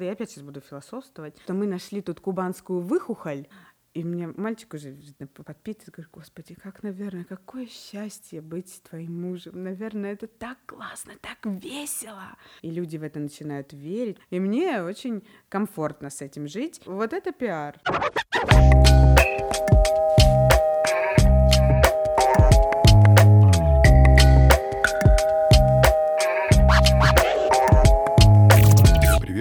Я опять сейчас буду философствовать, что мы нашли тут кубанскую выхухоль, и мне мальчик уже подпитывает, говорит, господи, как, наверное, какое счастье быть твоим мужем. Наверное, это так классно, так весело. И люди в это начинают верить. И мне очень комфортно с этим жить. Вот это пиар.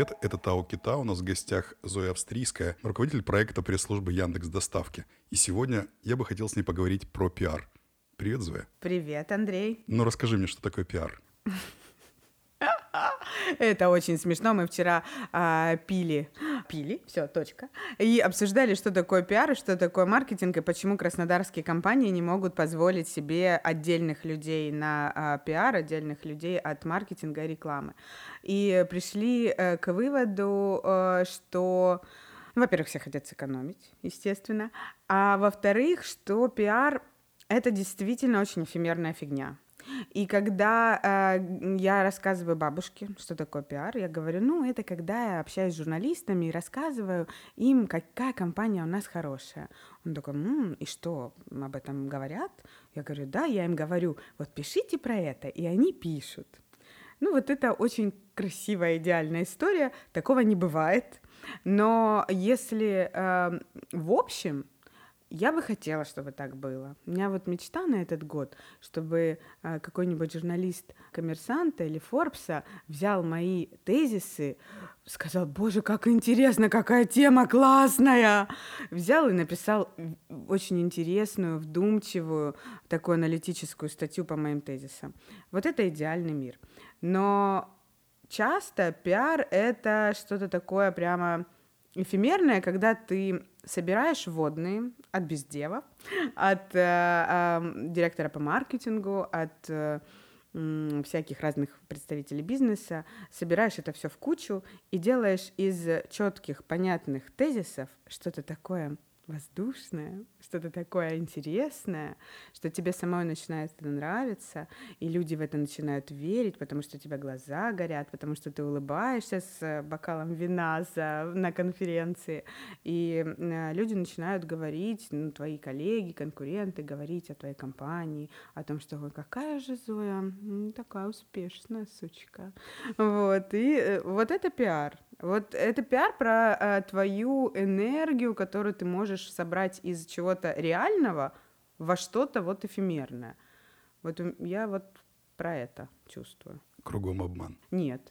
Привет, это Тао Кита, у нас в гостях Зоя Австрийская, руководитель проекта пресс-службы Яндекс Доставки. И сегодня я бы хотел с ней поговорить про пиар. Привет, Зоя. Привет, Андрей. Ну, расскажи мне, что такое пиар. Это очень смешно. Мы вчера а, пили, пили, все, точка, и обсуждали, что такое пиар и что такое маркетинг, и почему краснодарские компании не могут позволить себе отдельных людей на а, пиар, отдельных людей от маркетинга и рекламы. И пришли а, к выводу, а, что во-первых, все хотят сэкономить, естественно, а во-вторых, что пиар — это действительно очень эфемерная фигня. И когда э, я рассказываю бабушке, что такое пиар, я говорю, ну, это когда я общаюсь с журналистами и рассказываю им, какая компания у нас хорошая. Он такой, М, и что, об этом говорят? Я говорю, да, я им говорю, вот пишите про это, и они пишут. Ну, вот это очень красивая, идеальная история, такого не бывает. Но если э, в общем я бы хотела, чтобы так было. У меня вот мечта на этот год, чтобы э, какой-нибудь журналист коммерсанта или Форбса взял мои тезисы, сказал, боже, как интересно, какая тема классная, взял и написал очень интересную, вдумчивую, такую аналитическую статью по моим тезисам. Вот это идеальный мир. Но часто пиар — это что-то такое прямо эфемерное, когда ты собираешь водные от бездева, от э, э, директора по маркетингу, от э, всяких разных представителей бизнеса, собираешь это все в кучу и делаешь из четких, понятных тезисов что-то такое воздушное, что-то такое интересное, что тебе самой начинает это нравиться, и люди в это начинают верить, потому что у тебя глаза горят, потому что ты улыбаешься с бокалом вина за, на конференции, и э, люди начинают говорить, ну, твои коллеги, конкуренты, говорить о твоей компании, о том, что Ой, какая же Зоя, такая успешная сучка. Вот, и э, вот это пиар, вот это пиар про э, твою энергию, которую ты можешь собрать из чего-то реального во что-то вот эфемерное. Вот я вот про это чувствую. Кругом обман. Нет,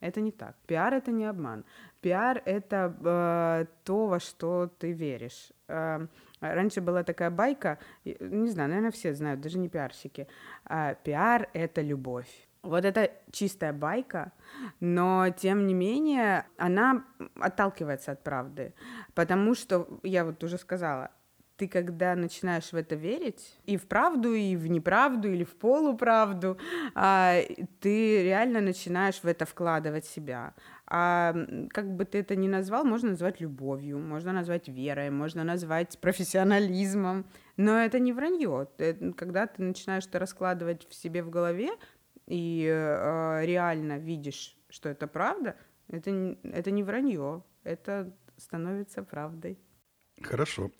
это не так. Пиар это не обман. Пиар это э, то, во что ты веришь. Э, раньше была такая байка, не знаю, наверное, все знают, даже не пиарщики. Э, пиар это любовь. Вот это чистая байка, но тем не менее она отталкивается от правды, потому что, я вот уже сказала, ты когда начинаешь в это верить, и в правду, и в неправду, или в полуправду, а, ты реально начинаешь в это вкладывать себя. А как бы ты это ни назвал, можно назвать любовью, можно назвать верой, можно назвать профессионализмом, но это не вранье. Когда ты начинаешь это раскладывать в себе в голове, и э, реально видишь, что это правда, это, это не вранье, это становится правдой. Хорошо.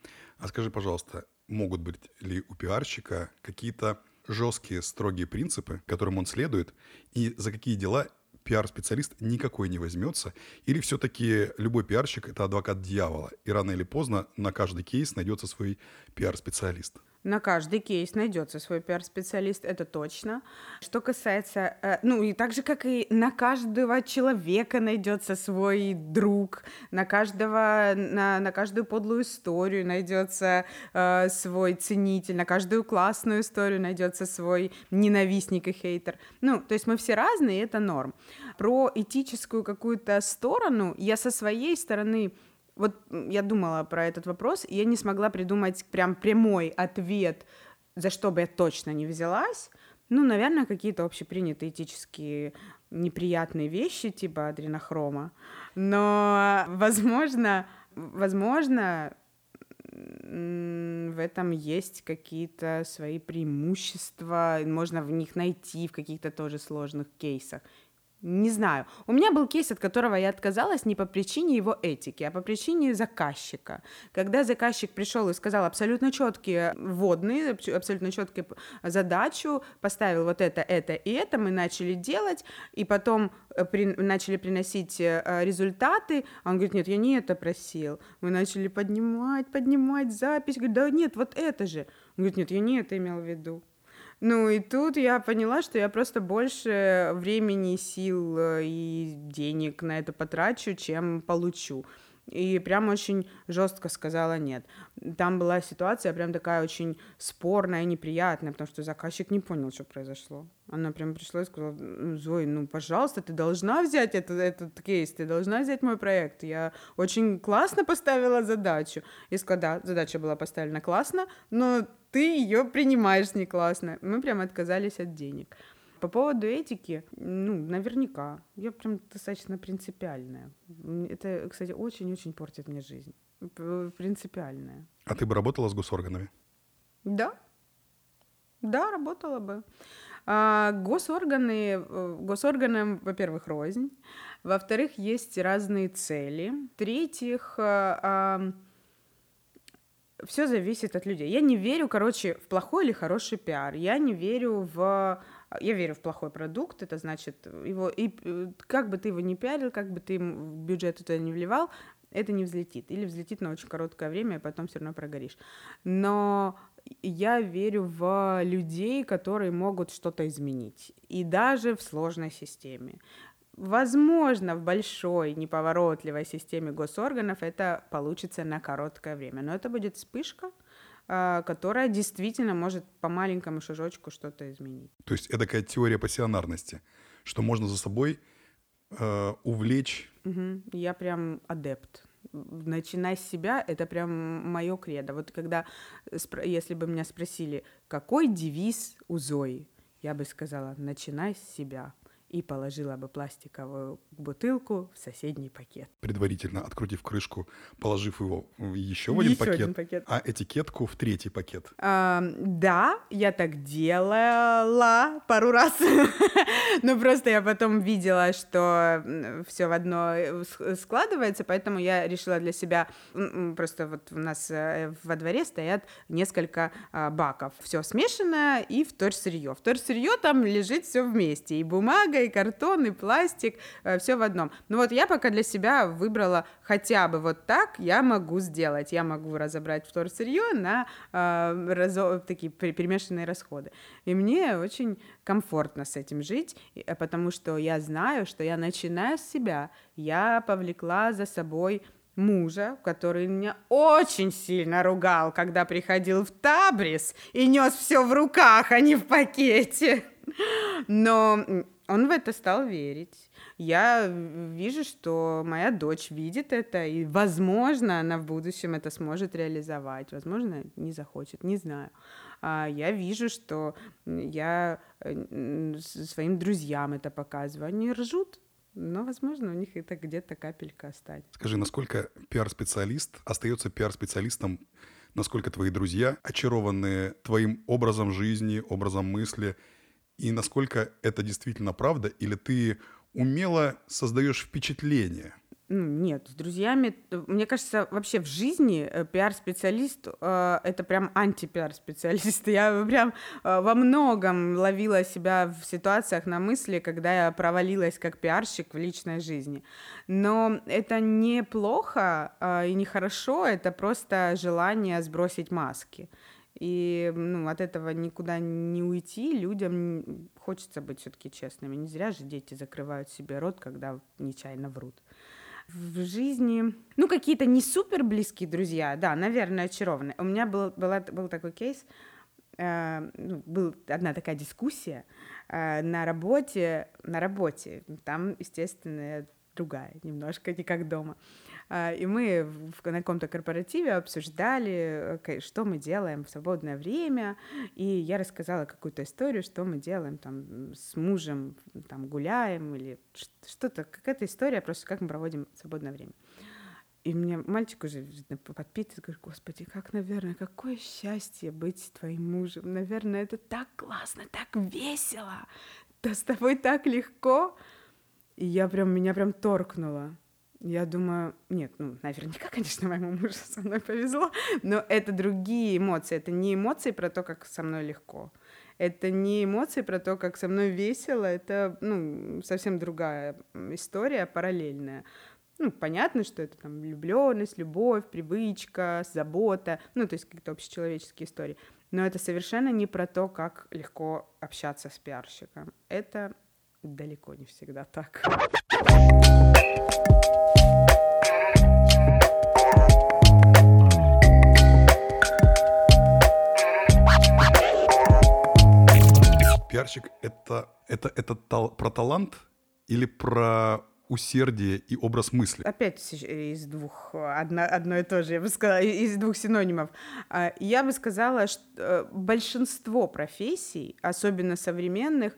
А скажи, пожалуйста, могут быть ли у пиарщика какие-то жесткие, строгие принципы, которым он следует, и за какие дела пиар-специалист никакой не возьмется, или все-таки любой пиарщик — это адвокат дьявола, и рано или поздно на каждый кейс найдется свой пиар-специалист? На каждый кейс найдется свой пиар-специалист, это точно. Что касается, э, ну и так же, как и на каждого человека найдется свой друг, на каждого, на, на каждую подлую историю найдется э, свой ценитель, на каждую классную историю найдется свой ненавистник и хейтер. Ну, то есть мы все разные, и это норм. Про этическую какую-то сторону я со своей стороны вот я думала про этот вопрос, и я не смогла придумать прям прямой ответ, за что бы я точно не взялась. Ну, наверное, какие-то общепринятые этические неприятные вещи, типа адренохрома. Но, возможно, возможно, в этом есть какие-то свои преимущества, можно в них найти в каких-то тоже сложных кейсах. Не знаю. У меня был кейс, от которого я отказалась не по причине его этики, а по причине заказчика. Когда заказчик пришел и сказал абсолютно четкие вводные, абсолютно четкие задачу, поставил вот это, это и это, мы начали делать, и потом э, при, начали приносить э, результаты, он говорит, нет, я не это просил. Мы начали поднимать, поднимать запись, говорит, да нет, вот это же. Он говорит, нет, я не это имел в виду. Ну и тут я поняла, что я просто больше времени, сил э, и денег на это потрачу, чем получу. И прям очень жестко сказала нет. Там была ситуация прям такая очень спорная и неприятная, потому что заказчик не понял, что произошло. Она прям пришла и сказала, Зой, ну, пожалуйста, ты должна взять этот, этот кейс, ты должна взять мой проект. Я очень классно поставила задачу. И сказала, да, задача была поставлена классно, но ты ее принимаешь не классно. Мы прям отказались от денег. По поводу этики, ну, наверняка. Я прям достаточно принципиальная. Это, кстати, очень-очень портит мне жизнь. Принципиальная. А ты бы работала с госорганами? Да. Да, работала бы. А, госорганы, э, госорганам, во-первых, рознь. Во-вторых, есть разные цели. В-третьих, а, а, все зависит от людей. Я не верю, короче, в плохой или хороший пиар. Я не верю в... Я верю в плохой продукт, это значит, его и как бы ты его не пиарил, как бы ты бюджет туда не вливал, это не взлетит. Или взлетит на очень короткое время, и потом все равно прогоришь. Но я верю в людей, которые могут что-то изменить. И даже в сложной системе. Возможно, в большой неповоротливой системе госорганов это получится на короткое время, но это будет вспышка, которая действительно может по маленькому шажочку что-то изменить. То есть это такая теория пассионарности, что можно за собой э, увлечь. Угу. Я прям адепт. Начинай с себя, это прям мое кредо. Вот когда, если бы меня спросили, какой девиз у Зои, я бы сказала, начинай с себя и положила бы пластиковую бутылку в соседний пакет. Предварительно открутив крышку, положив его еще в один, еще пакет, один пакет, а этикетку в третий пакет. А, да, я так делала пару раз, но просто я потом видела, что все в одно э, складывается, поэтому я решила для себя, просто вот у нас э, во дворе стоят несколько а, баков, все смешанное и вторсырье. Вторсырье там лежит все вместе, и бумага, и картон, и пластик, э, все в одном. Ну вот я пока для себя выбрала хотя бы вот так я могу сделать. Я могу разобрать вторсырье на э, разо... такие перемешанные расходы. И мне очень комфортно с этим жить, э, потому что я знаю, что я начинаю с себя. Я повлекла за собой мужа, который меня очень сильно ругал, когда приходил в Табрис и нес все в руках, а не в пакете. Но он в это стал верить. Я вижу, что моя дочь видит это, и, возможно, она в будущем это сможет реализовать. Возможно, не захочет, не знаю. А я вижу, что я своим друзьям это показываю. Они ржут, но, возможно, у них это где-то капелька останется. Скажи, насколько пиар-специалист остается пиар-специалистом, насколько твои друзья очарованы твоим образом жизни, образом мысли, и насколько это действительно правда, или ты умело создаешь впечатление? Нет, с друзьями, э, мне кажется, вообще в жизни э, пиар-специалист э, это прям анти-пиар-специалист. Я прям э, во многом ловила себя в ситуациях на мысли, когда я провалилась как пиарщик в личной жизни. Но это не плохо э, и не хорошо, это просто желание сбросить маски. И ну, от этого никуда не уйти, людям хочется быть все-таки честными. Не зря же дети закрывают себе рот, когда нечаянно врут. В жизни, ну, какие-то не супер близкие друзья, да, наверное, очарованные. У меня был, была, был такой кейс, э, ну, была одна такая дискуссия э, на работе, на работе, там, естественно, другая немножко, не как дома. И мы на каком-то корпоративе обсуждали, э, что мы делаем в свободное время, и я рассказала какую-то историю, что мы делаем там с мужем, там гуляем или что-то, какая-то история, просто как мы проводим свободное время. И мне мальчик уже подпитывает, говорит, господи, как, наверное, какое счастье быть твоим мужем. Наверное, это так классно, так весело, да с тобой так легко. И я прям, меня прям торкнуло. Я думаю, нет, ну, наверняка, конечно, моему мужу со мной повезло, но это другие эмоции. Это не эмоции про то, как со мной легко. Это не эмоции про то, как со мной весело. Это, ну, совсем другая история, параллельная. Ну, понятно, что это там влюбленность, любовь, привычка, забота, ну, то есть какие-то общечеловеческие истории. Но это совершенно не про то, как легко общаться с пиарщиком. Это далеко не всегда так. Пиарщик это, это, это тал, про талант или про усердие и образ мысли. Опять из двух, одно, одно и то же, я бы сказала, из двух синонимов. А, я бы сказала, что э, большинство профессий, особенно современных,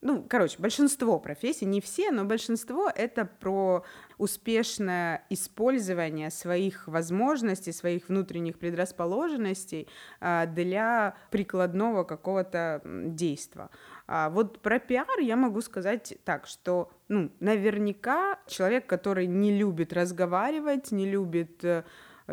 ну, короче, большинство профессий, не все, но большинство это про успешное использование своих возможностей, своих внутренних предрасположенностей а, для прикладного какого-то действия. А вот про пиар я могу сказать так, что, ну, наверняка человек, который не любит разговаривать, не любит э,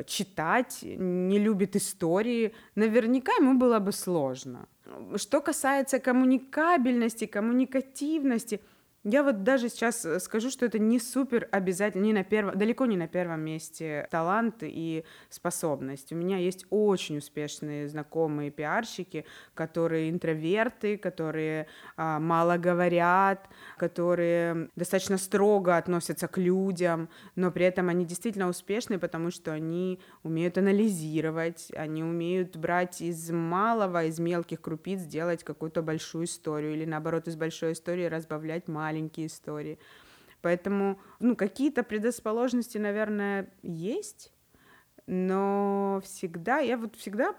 читать, не любит истории, наверняка ему было бы сложно. Что касается коммуникабельности, коммуникативности – я вот даже сейчас э, скажу, что это не супер обязательно, не на первом, далеко не на первом месте талант и способность. У меня есть очень успешные знакомые пиарщики, которые интроверты, которые а, мало говорят, которые достаточно строго относятся к людям, но при этом они действительно успешны, потому что они умеют анализировать, они умеют брать из малого, из мелких крупиц, делать какую-то большую историю или наоборот из большой истории разбавлять маленькую маленькие истории. Поэтому, ну, какие-то предрасположенности, наверное, есть, но всегда, я вот всегда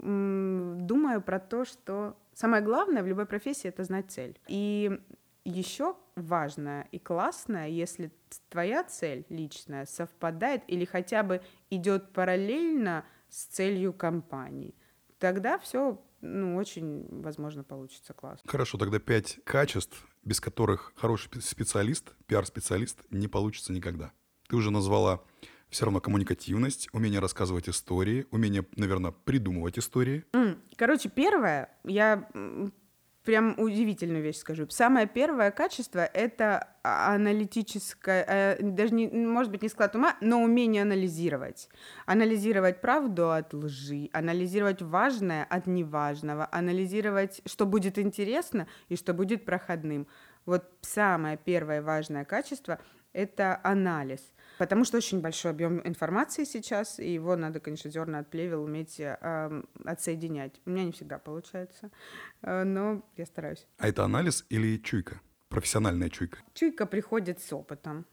думаю про то, что самое главное в любой профессии — это знать цель. И еще важно и классно, если твоя цель личная совпадает или хотя бы идет параллельно с целью компании, тогда все ну, очень, возможно, получится классно. Хорошо, тогда пять качеств, без которых хороший специалист, пиар-специалист не получится никогда. Ты уже назвала все равно коммуникативность, умение рассказывать истории, умение, наверное, придумывать истории. Короче, первое, я прям удивительную вещь скажу. Самое первое качество — это аналитическое, э, даже, не, может быть, не склад ума, но умение анализировать. Анализировать правду от лжи, анализировать важное от неважного, анализировать, что будет интересно и что будет проходным. Вот самое первое важное качество — это анализ — Потому что очень большой объем информации сейчас, и его надо, конечно, зерна от плевел уметь э, отсоединять. У меня не всегда получается, э, но я стараюсь. А это анализ или чуйка? Профессиональная чуйка? Чуйка приходит с опытом.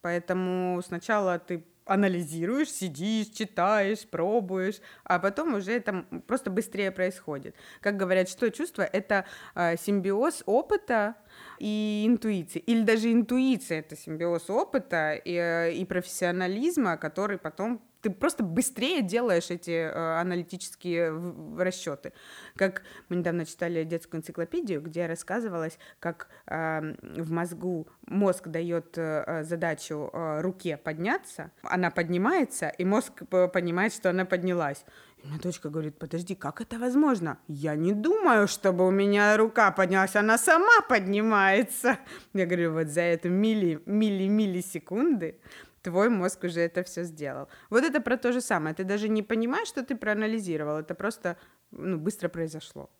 Поэтому сначала ты анализируешь, сидишь, читаешь, пробуешь, а потом уже это просто быстрее происходит. Как говорят, что чувство — это э, симбиоз опыта и интуиции. Или даже интуиция — это симбиоз опыта и, э, и профессионализма, который потом ты просто быстрее делаешь эти э, аналитические расчеты. Как мы недавно читали детскую энциклопедию, где рассказывалось, как э, в мозгу мозг дает э, задачу э, руке подняться, она поднимается, и мозг понимает, что она поднялась. И моя дочка говорит, подожди, как это возможно? Я не думаю, чтобы у меня рука поднялась, она сама поднимается. Я говорю, вот за эту милли, милли, миллисекунды твой мозг уже это все сделал. Вот это про то же самое. Ты даже не понимаешь, что ты проанализировал. Это просто ну, быстро произошло.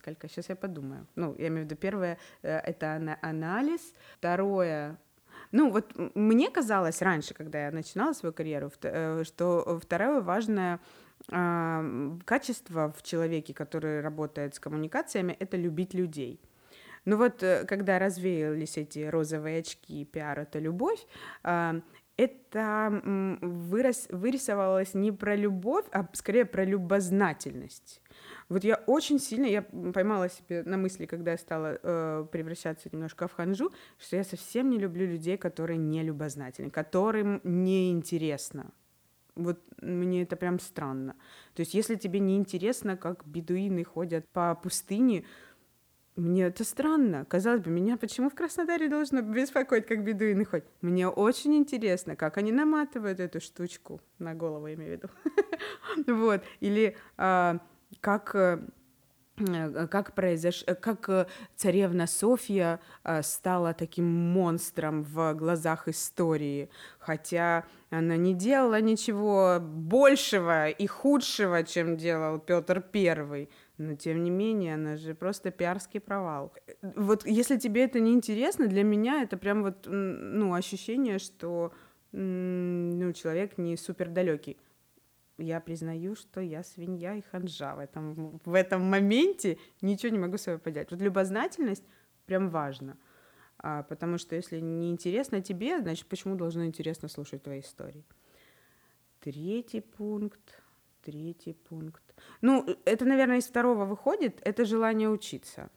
Сколько? Сейчас я подумаю. Ну, я имею в виду, первое э, — это анализ. Второе ну, вот мне казалось раньше, когда я начинала свою карьеру, э, что второе важное качество в человеке, который работает с коммуникациями, это любить людей. Ну вот, э, когда развеялись эти розовые очки, пиар — это любовь, это вырос, вырисовалось не про любовь, а скорее про любознательность. Вот я очень сильно, я поймала себе на мысли, когда я стала э, превращаться немножко в ханжу, что я совсем не люблю людей, которые не любознательны, которым неинтересно. Вот мне это прям странно. То есть если тебе не интересно, как бедуины ходят по пустыне, мне это странно. Казалось бы, меня почему в Краснодаре должно беспокоить, как бедуины ходят? Мне очень интересно, как они наматывают эту штучку на голову, я имею в виду. Вот. Или а, как э, как произош... как э, царевна Софья э, стала таким монстром в глазах истории, хотя она не делала ничего большего и худшего, чем делал Петр Первый. Но тем не менее, она же просто пиарский провал. Вот если тебе это не интересно, для меня это прям вот ну ощущение, что ну человек не супер далекий я признаю, что я свинья и ханжа в этом, в этом моменте, ничего не могу себе подать. Вот любознательность прям важно, а, потому что если не интересно тебе, значит, почему должно интересно слушать твои истории? Третий пункт, третий пункт. Ну, это, наверное, из второго выходит, это желание учиться.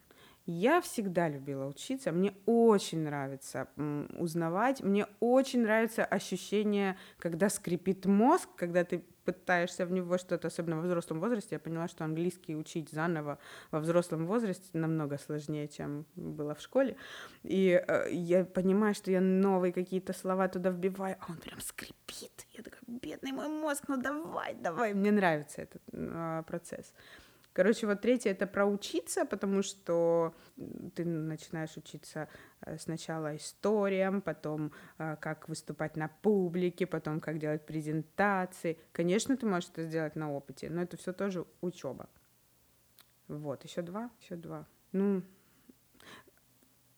Я всегда любила учиться, мне очень нравится узнавать, мне очень нравится ощущение, когда скрипит мозг, когда ты пытаешься в него что-то, особенно во взрослом возрасте, я поняла, что английский учить заново во взрослом возрасте намного сложнее, чем было в школе. И э, я понимаю, что я новые какие-то слова туда вбиваю, а он прям скрипит. Я такая, бедный мой мозг, ну давай, давай. Мне нравится этот э, процесс. Короче, вот третье — это проучиться, потому что ты начинаешь учиться э, сначала историям, потом э, как выступать на публике, потом как делать презентации. Конечно, ты можешь это сделать на опыте, но это все тоже учеба. Вот, еще два, еще два. Ну,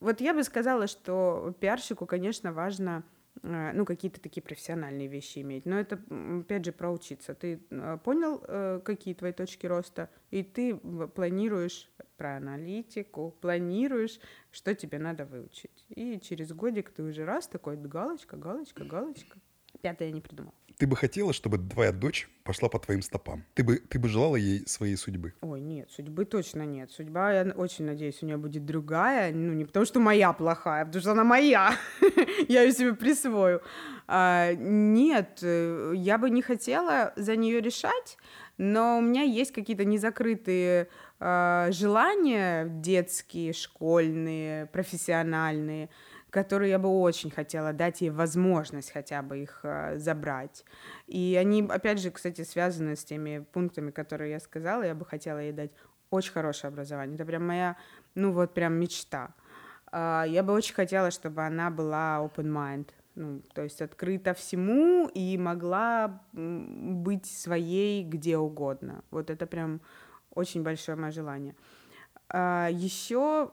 вот я бы сказала, что пиарщику, конечно, важно ну, какие-то такие профессиональные вещи иметь. Но это, опять же, про учиться. Ты э, понял, э, какие твои точки роста, и ты планируешь про аналитику, планируешь, что тебе надо выучить. И через годик ты уже раз такой, галочка, галочка, галочка. Пятое я не придумал. Ты бы хотела, чтобы твоя дочь пошла по твоим стопам? Ты бы, ты бы желала ей своей судьбы? Ой, нет, судьбы точно нет. Судьба, я очень надеюсь, у нее будет другая. Ну, не потому, что моя плохая, а потому что она моя. я ее себе присвою. А, нет, э, я бы не хотела за нее решать, но у меня есть какие-то незакрытые э, желания детские, школьные, профессиональные – которые я бы очень хотела дать ей возможность хотя бы их э, забрать. И они, опять же, кстати, связаны с теми пунктами, которые я сказала. Я бы хотела ей дать очень хорошее образование. Это прям моя, ну вот прям мечта. Э, я бы очень хотела, чтобы она была open mind, ну, то есть открыта всему и могла быть своей где угодно. Вот это прям очень большое мое желание. А, еще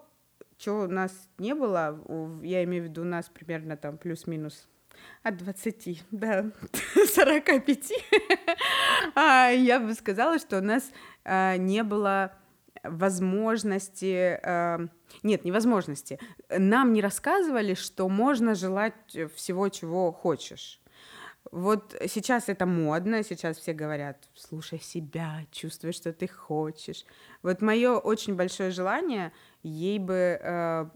чего у нас не было, я имею в виду у нас примерно там плюс-минус от 20 до 45, а, я бы сказала, что у нас а, не было возможности, а, нет, невозможности, нам не рассказывали, что можно желать всего, чего хочешь. Вот сейчас это модно, сейчас все говорят, слушай себя, чувствуй, что ты хочешь. Вот мое очень большое желание ей бы э,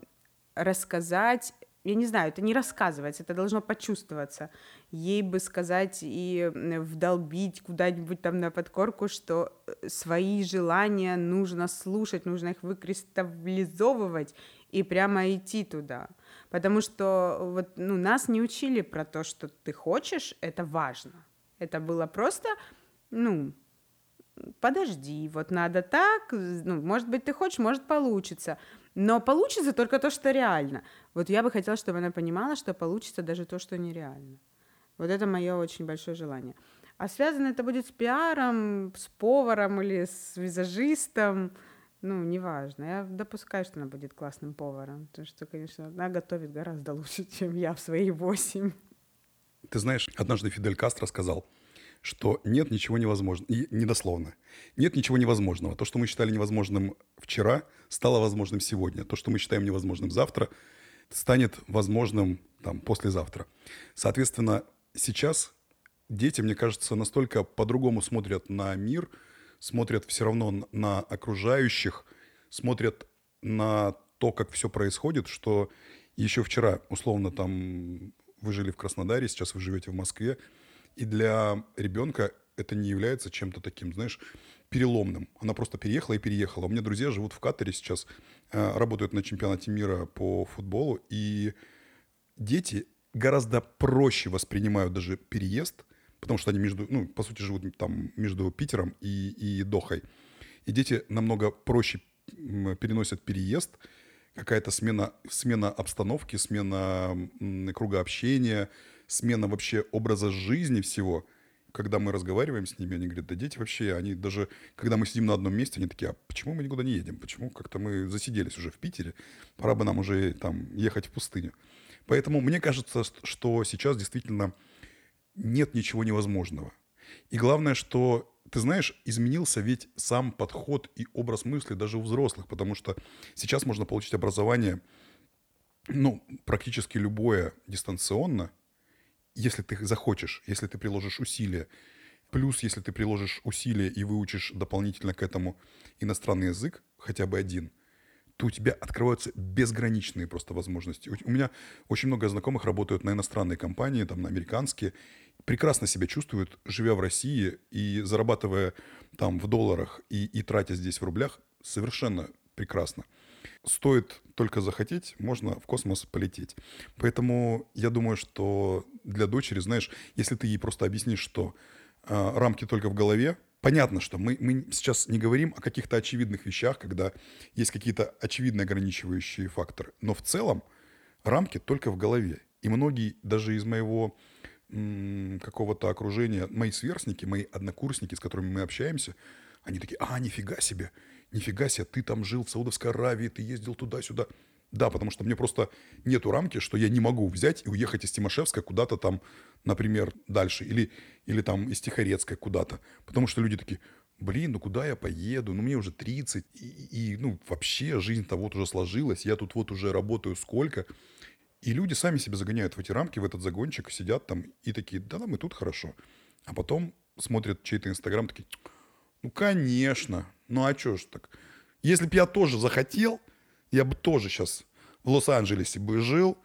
рассказать, я не знаю, это не рассказывать, это должно почувствоваться, ей бы сказать и вдолбить куда-нибудь там на подкорку, что э, свои желания нужно слушать, нужно их выкристаллизовывать и прямо идти туда. Потому что вот, ну, нас не учили про то, что ты хочешь, это важно. Это было просто, ну, подожди, вот надо так, ну, может быть, ты хочешь, может, получится. Но получится только то, что реально. Вот я бы хотела, чтобы она понимала, что получится даже то, что нереально. Вот это мое очень большое желание. А связано это будет с пиаром, с поваром или с визажистом. Ну, неважно. Я допускаю, что она будет классным поваром. Потому что, конечно, она готовит гораздо лучше, чем я в свои восемь. Ты знаешь, однажды Фидель Кастро сказал, что нет ничего невозможного. И недословно. Нет ничего невозможного. То, что мы считали невозможным вчера, стало возможным сегодня. То, что мы считаем невозможным завтра, станет возможным там, послезавтра. Соответственно, сейчас дети, мне кажется, настолько по-другому смотрят на мир, смотрят все равно на окружающих, смотрят на то, как все происходит, что еще вчера, условно, там вы жили в Краснодаре, сейчас вы живете в Москве, и для ребенка это не является чем-то таким, знаешь, переломным. Она просто переехала и переехала. У меня друзья живут в Катаре сейчас, э, работают на чемпионате мира по футболу, и дети гораздо проще воспринимают даже переезд, потому что они между, ну, по сути, живут там между Питером и, и Дохой. И дети намного проще переносят переезд, какая-то смена, смена обстановки, смена круга общения, смена вообще образа жизни всего. Когда мы разговариваем с ними, они говорят, да дети вообще, они даже, когда мы сидим на одном месте, они такие, а почему мы никуда не едем? Почему как-то мы засиделись уже в Питере? Пора бы нам уже там ехать в пустыню. Поэтому мне кажется, что сейчас действительно нет ничего невозможного. И главное, что ты знаешь, изменился ведь сам подход и образ мысли даже у взрослых, потому что сейчас можно получить образование, ну, практически любое дистанционно, если ты захочешь, если ты приложишь усилия. Плюс, если ты приложишь усилия и выучишь дополнительно к этому иностранный язык, хотя бы один, то у тебя открываются безграничные просто возможности. У меня очень много знакомых работают на иностранные компании, там, на американские, прекрасно себя чувствуют, живя в России и зарабатывая там в долларах и, и тратя здесь в рублях, совершенно прекрасно. Стоит только захотеть, можно в космос полететь. Поэтому я думаю, что для дочери, знаешь, если ты ей просто объяснишь, что э, рамки только в голове, понятно, что мы, мы сейчас не говорим о каких-то очевидных вещах, когда есть какие-то очевидные ограничивающие факторы. Но в целом рамки только в голове. И многие даже из моего какого-то окружения, мои сверстники, мои однокурсники, с которыми мы общаемся, они такие, а, нифига себе, нифига себе, ты там жил в Саудовской Аравии, ты ездил туда-сюда. Да, потому что мне просто нету рамки, что я не могу взять и уехать из Тимошевска куда-то там, например, дальше, или, или там из Тихорецка куда-то. Потому что люди такие, блин, ну куда я поеду, ну мне уже 30, и, и ну вообще жизнь-то вот уже сложилась, я тут вот уже работаю сколько, и люди сами себя загоняют в эти рамки, в этот загончик, сидят там и такие, да, нам и тут хорошо. А потом смотрят чей-то Инстаграм, такие, ну, конечно, ну а что ж так? Если бы я тоже захотел, я бы тоже сейчас в Лос-Анджелесе бы жил,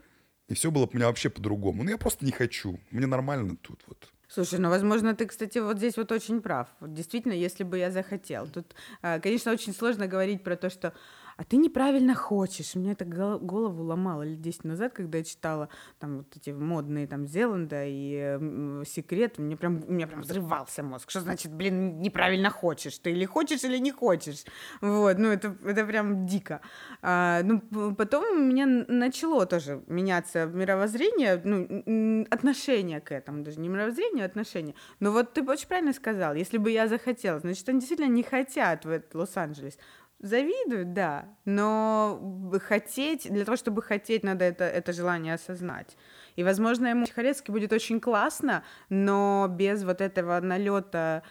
и все было бы у меня вообще по-другому. Но я просто не хочу. Мне нормально тут вот. Слушай, ну, возможно, ты, кстати, вот здесь вот очень прав. Действительно, если бы я захотел. Тут, а, конечно, очень сложно говорить про то, что а ты неправильно хочешь. Мне это голову ломало лет 10 назад, когда я читала там вот эти модные там Зеланда и э, Секрет, мне прям, у меня прям взрывался мозг. Что значит, блин, неправильно хочешь? Ты или хочешь, или не хочешь? Вот, ну это, это прям дико. А, ну, потом у меня начало тоже меняться мировоззрение, ну, отношение к этому, даже не мировоззрение, а отношение. Но вот ты очень правильно сказал, если бы я захотела, значит, они действительно не хотят в Лос-Анджелес. Завидуют, да, но хотеть, для того, чтобы хотеть, надо это, это желание осознать. И, возможно, ему Тихорецкий будет очень классно, но без вот этого налета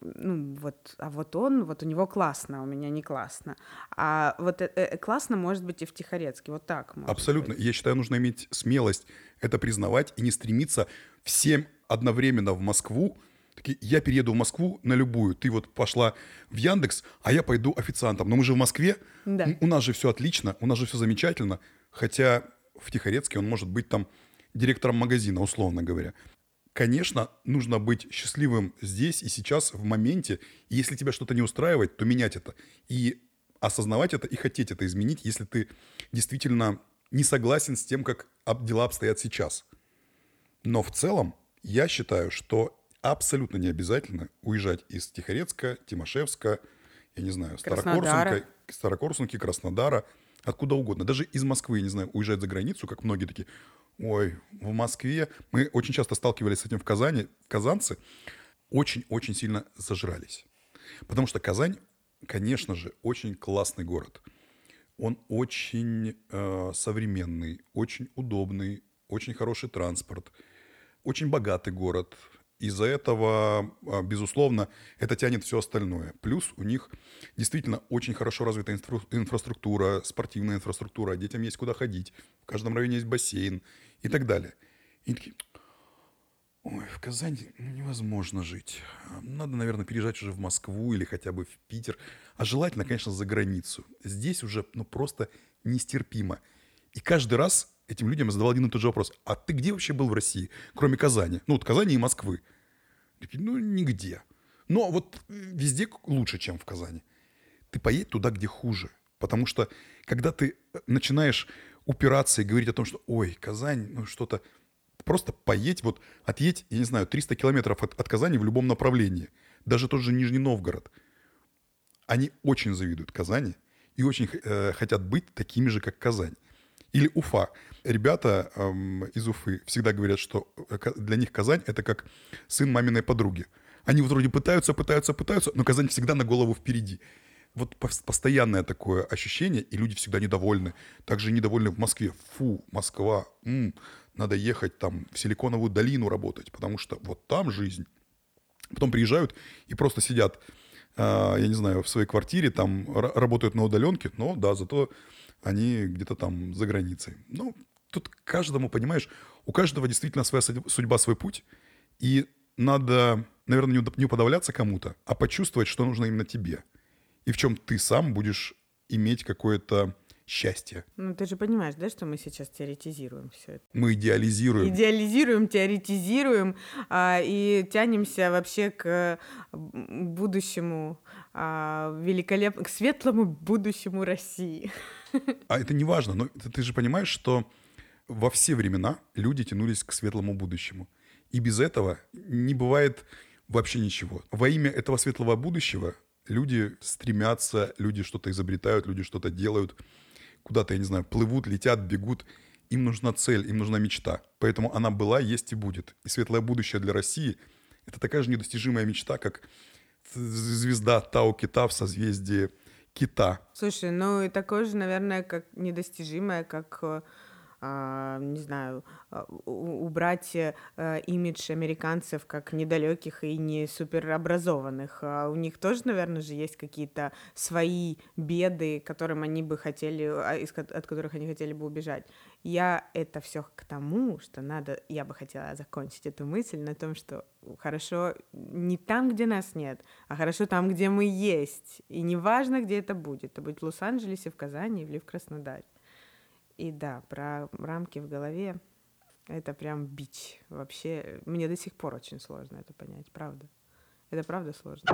ну, вот, а вот он, вот у него классно, а у меня не классно. А вот э, э, классно может быть и в Тихорецке, вот так. Абсолютно. Быть. Я считаю, нужно иметь смелость это признавать и не стремиться всем одновременно в Москву, Такие, я перееду в Москву на любую. Ты вот пошла в Яндекс, а я пойду официантом. Но мы же в Москве, да. у нас же все отлично, у нас же все замечательно. Хотя в Тихорецке он может быть там директором магазина, условно говоря. Конечно, нужно быть счастливым здесь и сейчас, в моменте. И если тебя что-то не устраивает, то менять это. И осознавать это и хотеть это изменить, если ты действительно не согласен с тем, как дела обстоят сейчас. Но в целом я считаю, что абсолютно не обязательно уезжать из Тихорецка, Тимошевска, я не знаю, Старокорсунка, Старокорсунки, Краснодара, откуда угодно. Даже из Москвы, я не знаю, уезжать за границу, как многие такие, ой, в Москве. Мы очень часто сталкивались с этим в Казани. Казанцы очень-очень сильно зажрались. Потому что Казань, конечно же, очень классный город. Он очень э, современный, очень удобный, очень хороший транспорт, очень богатый город, из-за этого, а, безусловно, это тянет все остальное. Плюс у них действительно очень хорошо развита инфраструктура, спортивная инфраструктура, детям есть куда ходить, в каждом районе есть бассейн и так далее. И такие, ой, в Казани ну, невозможно жить. Надо, наверное, переезжать уже в Москву или хотя бы в Питер. А желательно, конечно, за границу. Здесь уже ну, просто нестерпимо. И каждый раз этим людям я задавал один и тот же вопрос. А ты где вообще был в России, кроме Казани? Ну, вот Казани и Москвы. Ну, нигде. Но вот везде лучше, чем в Казани. Ты поедь туда, где хуже. Потому что, когда ты э, начинаешь упираться и говорить о том, что, ой, Казань, ну что-то, просто поедь, вот отъедь, я не знаю, 300 километров от, от Казани в любом направлении. Даже тот же Нижний Новгород. Они очень завидуют Казани и очень э, хотят быть такими же, как Казань. Или Уфа. Ребята эм, из Уфы всегда говорят, что э, для них Казань — это как сын маминой подруги. Они вроде пытаются, пытаются, пытаются, но Казань всегда на голову впереди. Вот постоянное такое ощущение, и люди всегда недовольны. Также недовольны в Москве. Фу, Москва, м, надо ехать там в Силиконовую долину работать, потому что вот там жизнь. Потом приезжают и просто сидят, э, я не знаю, в своей квартире, там работают на удаленке, но да, зато они где-то там за границей. Ну, тут каждому, понимаешь, у каждого действительно своя судьба, свой путь, и надо, наверное, не уподавляться кому-то, а почувствовать, что нужно именно тебе, и в чем ты сам будешь иметь какое-то счастье. Ну, ты же понимаешь, да, что мы сейчас теоретизируем все это? Мы идеализируем. Идеализируем, теоретизируем а, и тянемся вообще к будущему а, великолепному, к светлому будущему России. А это не важно, но ты же понимаешь, что во все времена люди тянулись к светлому будущему. И без этого не бывает вообще ничего. Во имя этого светлого будущего люди стремятся, люди что-то изобретают, люди что-то делают, куда-то, я не знаю, плывут, летят, бегут. Им нужна цель, им нужна мечта. Поэтому она была, есть и будет. И светлое будущее для России — это такая же недостижимая мечта, как звезда Тау-Кита в созвездии кита. Слушай, ну и такое же, наверное, как недостижимое, как э, не знаю, а, убрать э, имидж американцев как недалеких и не суперобразованных. А у них тоже, наверное, же есть какие-то свои беды, которым они бы хотели, от которых они хотели бы убежать. Я это все к тому, что надо, я бы хотела закончить эту мысль на том, что хорошо не там, где нас нет, а хорошо там, где мы есть. И неважно, где это будет. Это будет в Лос-Анджелесе, в Казани или в Краснодаре. И да, про рамки в голове это прям бич. Вообще, мне до сих пор очень сложно это понять, правда. Это правда сложно.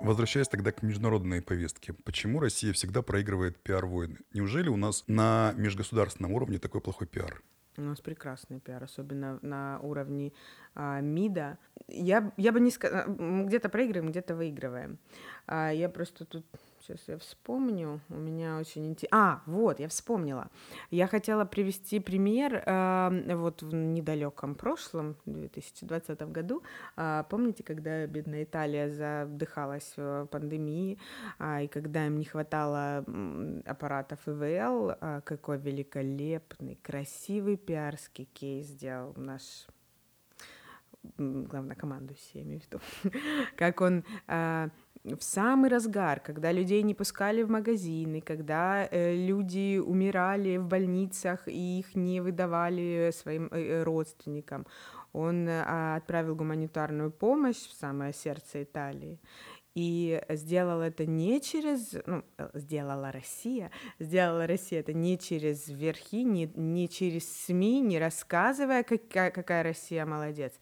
Возвращаясь тогда к международной повестке, почему Россия всегда проигрывает пиар-войны? Неужели у нас на межгосударственном уровне такой плохой пиар? У нас прекрасный пиар, особенно на уровне а, МИДа. Я, я бы не сказала, где-то проигрываем, где-то выигрываем. А, я просто тут Сейчас я вспомню. У меня очень интересно. А, вот, я вспомнила. Я хотела привести пример э, вот в недалеком прошлом, 2020 году. Э, помните, когда бедная Италия задыхалась в пандемии, э, и когда им не хватало аппаратов ИВЛ, э, какой великолепный, красивый пиарский кейс сделал наш главнокомандующий, я имею в виду, как он э, в самый разгар, когда людей не пускали в магазины, когда э, люди умирали в больницах и их не выдавали своим э, родственникам. Он э, отправил гуманитарную помощь в самое сердце Италии. И сделал это не через, ну, сделала Россия, сделала Россия это не через верхи, не, не через СМИ, не рассказывая, какая, какая Россия молодец,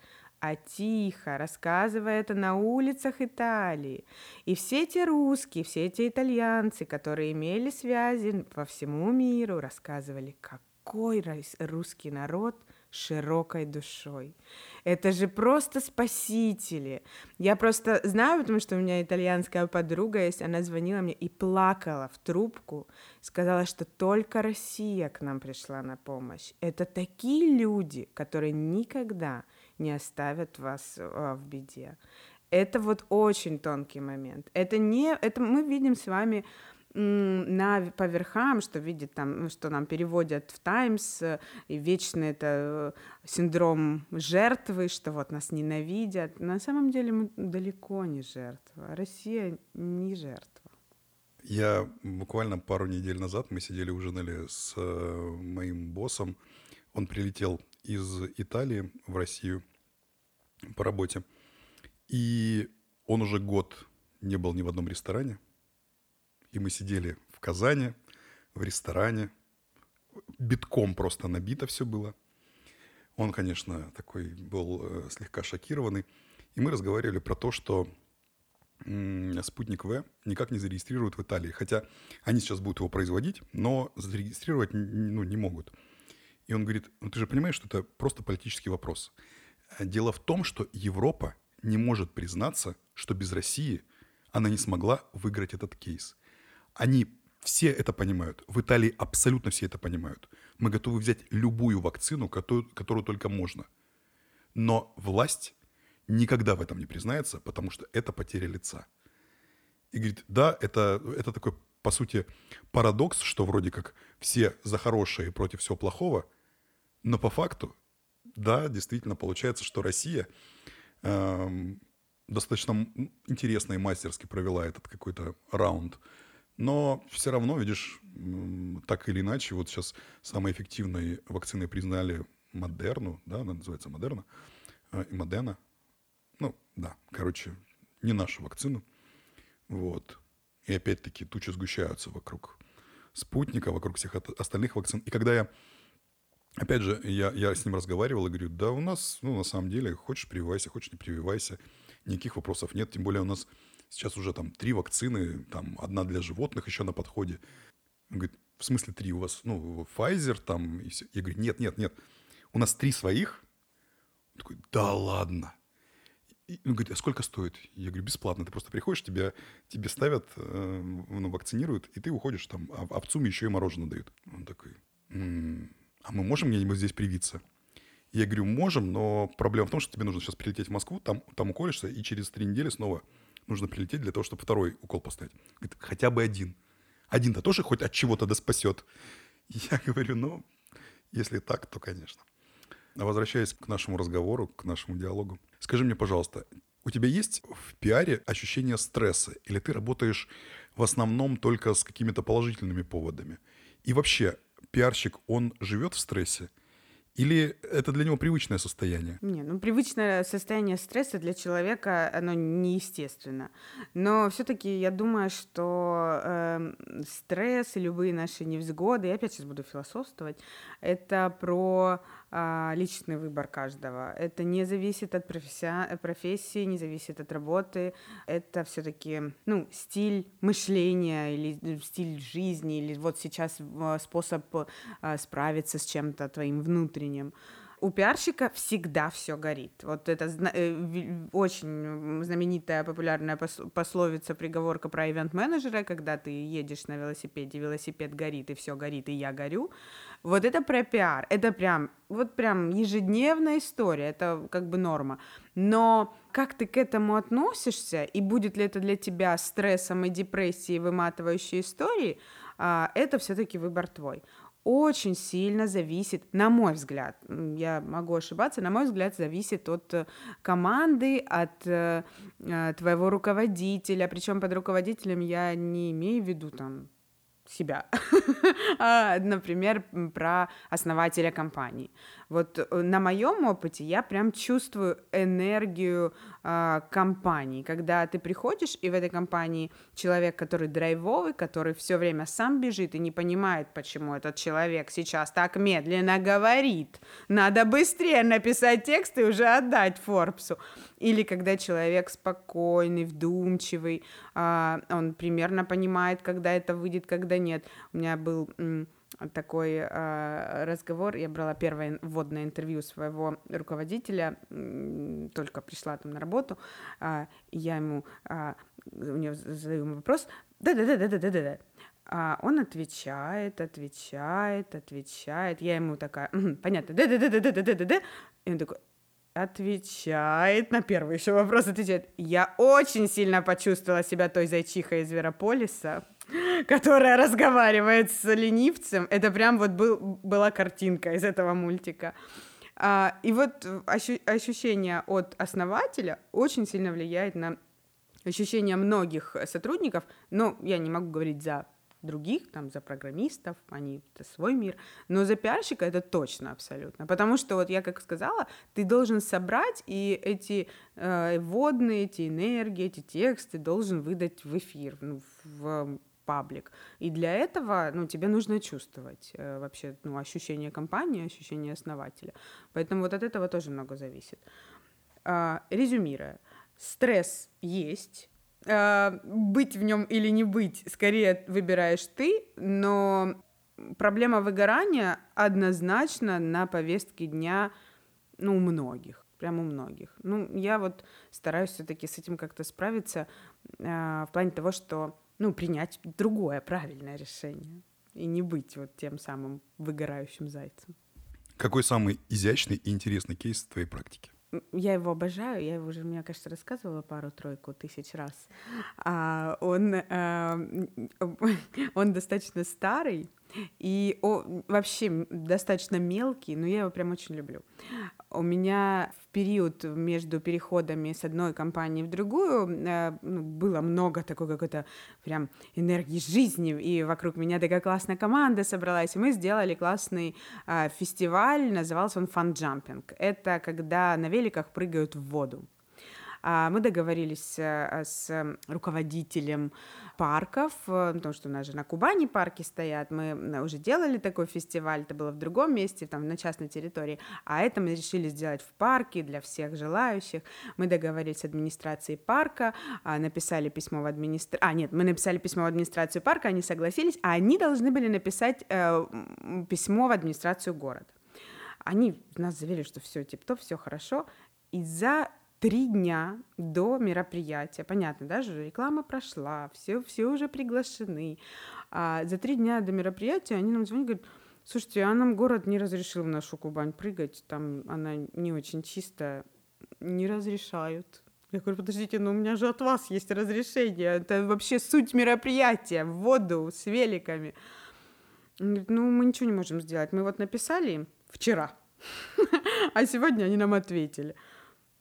а тихо, рассказывая это на улицах Италии. И все эти русские, все эти итальянцы, которые имели связи по всему миру, рассказывали, какой русский народ широкой душой. Это же просто спасители. Я просто знаю, потому что у меня итальянская подруга есть, она звонила мне и плакала в трубку, сказала, что только Россия к нам пришла на помощь. Это такие люди, которые никогда не оставят вас а, в беде. Это вот очень тонкий момент. Это не, это мы видим с вами на по верхам, что видит там, что нам переводят в Таймс, и вечно это э, синдром жертвы, что вот нас ненавидят. На самом деле мы далеко не жертва. Россия не жертва. Я буквально пару недель назад мы сидели ужинали с э, моим боссом. Он прилетел из Италии в Россию по работе. И он уже год не был ни в одном ресторане. И мы сидели в Казани, в ресторане. Битком просто набито все было. Он, конечно, такой был э, слегка шокированный. И мы разговаривали про то, что спутник В никак не зарегистрируют в Италии. Хотя они сейчас будут его производить, но зарегистрировать ну, не могут. И он говорит, ну ты же понимаешь, что это просто политический вопрос. Дело в том, что Европа не может признаться, что без России она не смогла выиграть этот кейс. Они все это понимают. В Италии абсолютно все это понимают. Мы готовы взять любую вакцину, которую, которую только можно. Но власть никогда в этом не признается, потому что это потеря лица. И говорит, да, это, это такой, по сути, парадокс, что вроде как все за хорошее против всего плохого, но по факту, да, действительно получается, что Россия эм, достаточно интересно и мастерски провела этот какой-то раунд. Но все равно, видишь, так или иначе, вот сейчас самой эффективной вакциной признали Модерну, да, она называется Модерна, э, и Модена, ну, да, короче, не нашу вакцину. Вот. И опять-таки тучи сгущаются вокруг спутника, вокруг всех остальных вакцин. И когда я, опять же, я, я с ним разговаривал и говорю, да у нас, ну, на самом деле, хочешь прививайся, хочешь не прививайся, никаких вопросов нет. Тем более у нас сейчас уже там три вакцины, там одна для животных еще на подходе. Он говорит, в смысле три у вас? Ну, Pfizer там и все. Я говорю, нет, нет, нет. У нас три своих. Он такой, да ладно. И он говорит, а сколько стоит? Я говорю, бесплатно. Ты просто приходишь, тебя, тебе ставят, э, ну, вакцинируют, и ты уходишь там, а в ЦУМе еще и мороженое дают. Он такой, м-м, а мы можем где-нибудь здесь привиться? Я говорю, можем, но проблема в том, что тебе нужно сейчас прилететь в Москву, там, там уколешься, и через три недели снова нужно прилететь для того, чтобы второй укол поставить. Говорит, хотя бы один. Один-то тоже хоть от чего-то да спасет. Я говорю, ну, если так, то, конечно. А возвращаясь к нашему разговору, к нашему диалогу, скажи мне, пожалуйста, у тебя есть в пиаре ощущение стресса? Или ты работаешь в основном только с какими-то положительными поводами? И вообще, пиарщик, он живет в стрессе? Или это для него привычное состояние? Не, ну привычное состояние стресса для человека, оно неестественно. Но все-таки я думаю, что э, стресс и любые наши невзгоды, я опять сейчас буду философствовать, это про личный выбор каждого. Это не зависит от профессия, профессии, не зависит от работы. Это все-таки ну, стиль мышления или стиль жизни, или вот сейчас а, способ а, справиться с чем-то твоим внутренним у пиарщика всегда все горит. Вот это э, очень знаменитая популярная пословица, приговорка про ивент-менеджера, когда ты едешь на велосипеде, велосипед горит, и все горит, и я горю. Вот это про пиар. Это прям, вот прям ежедневная история, это как бы норма. Но как ты к этому относишься, и будет ли это для тебя стрессом и депрессией, выматывающей историей, а, это все-таки выбор твой очень сильно зависит, на мой взгляд, я могу ошибаться, на мой взгляд, зависит от э, команды, от э, э, твоего руководителя. Причем под руководителем я не имею в виду там себя, а, например, про основателя компании. Вот э, на моем опыте я прям чувствую энергию э, компании, когда ты приходишь, и в этой компании человек, который драйвовый, который все время сам бежит и не понимает, почему этот человек сейчас так медленно говорит. Надо быстрее написать текст и уже отдать Форбсу. Или когда человек спокойный, вдумчивый, э, он примерно понимает, когда это выйдет, когда нет. У меня был такой э, разговор. Я брала первое вводное интервью своего руководителя, только пришла там на работу, э, я ему, э, у него задаю ему вопрос, да-да-да-да-да-да-да. А он отвечает, отвечает, отвечает. Я ему такая, понятно, да-да-да-да-да-да-да. И он такой, отвечает на первый еще вопрос, отвечает. Я очень сильно почувствовала себя той зайчихой из Зверополиса, которая разговаривает с ленивцем. Это прям вот был, была картинка из этого мультика. А, и вот ощу, ощущение от основателя очень сильно влияет на ощущение многих сотрудников, но я не могу говорить за других, там, за программистов, они это свой мир, но за пиарщика это точно абсолютно, потому что вот я как сказала, ты должен собрать и эти э, водные, эти энергии, эти тексты должен выдать в эфир, ну, в паблик. И для этого, ну, тебе нужно чувствовать э, вообще, ну, ощущение компании, ощущение основателя. Поэтому вот от этого тоже много зависит. Э, резюмируя, стресс есть, э, быть в нем или не быть, скорее выбираешь ты, но проблема выгорания однозначно на повестке дня, ну, у многих прям у многих. Ну, я вот стараюсь все-таки с этим как-то справиться э, в плане того, что, ну, принять другое правильное решение и не быть вот тем самым выгорающим зайцем. Какой самый изящный и интересный кейс в твоей практике? Я его обожаю, я его уже, мне кажется, рассказывала пару-тройку тысяч раз. А, он, а, он достаточно старый, и о, вообще достаточно мелкий, но я его прям очень люблю. У меня в период между переходами с одной компании в другую э, ну, было много такой какой-то прям энергии жизни, и вокруг меня такая классная команда собралась, и мы сделали классный э, фестиваль, назывался он Jumping. Это когда на великах прыгают в воду. А, мы договорились э, с руководителем парков, э, потому что у нас же на Кубани парки стоят, мы уже делали такой фестиваль, это было в другом месте, там на частной территории, а это мы решили сделать в парке для всех желающих. Мы договорились с администрацией парка, а, написали письмо в администрацию, а нет, мы написали письмо в администрацию парка, они согласились, а они должны были написать э, письмо в администрацию города. Они нас заверили, что все тип-топ, все хорошо, и за три дня до мероприятия, понятно, даже реклама прошла, все, все уже приглашены. А за три дня до мероприятия они нам звонят, говорят, слушайте, а нам город не разрешил в нашу Кубань прыгать, там она не очень чистая, не разрешают. Я говорю, подождите, но у меня же от вас есть разрешение, это вообще суть мероприятия, в воду с великами. Он говорит, ну мы ничего не можем сделать, мы вот написали вчера, а сегодня они нам ответили.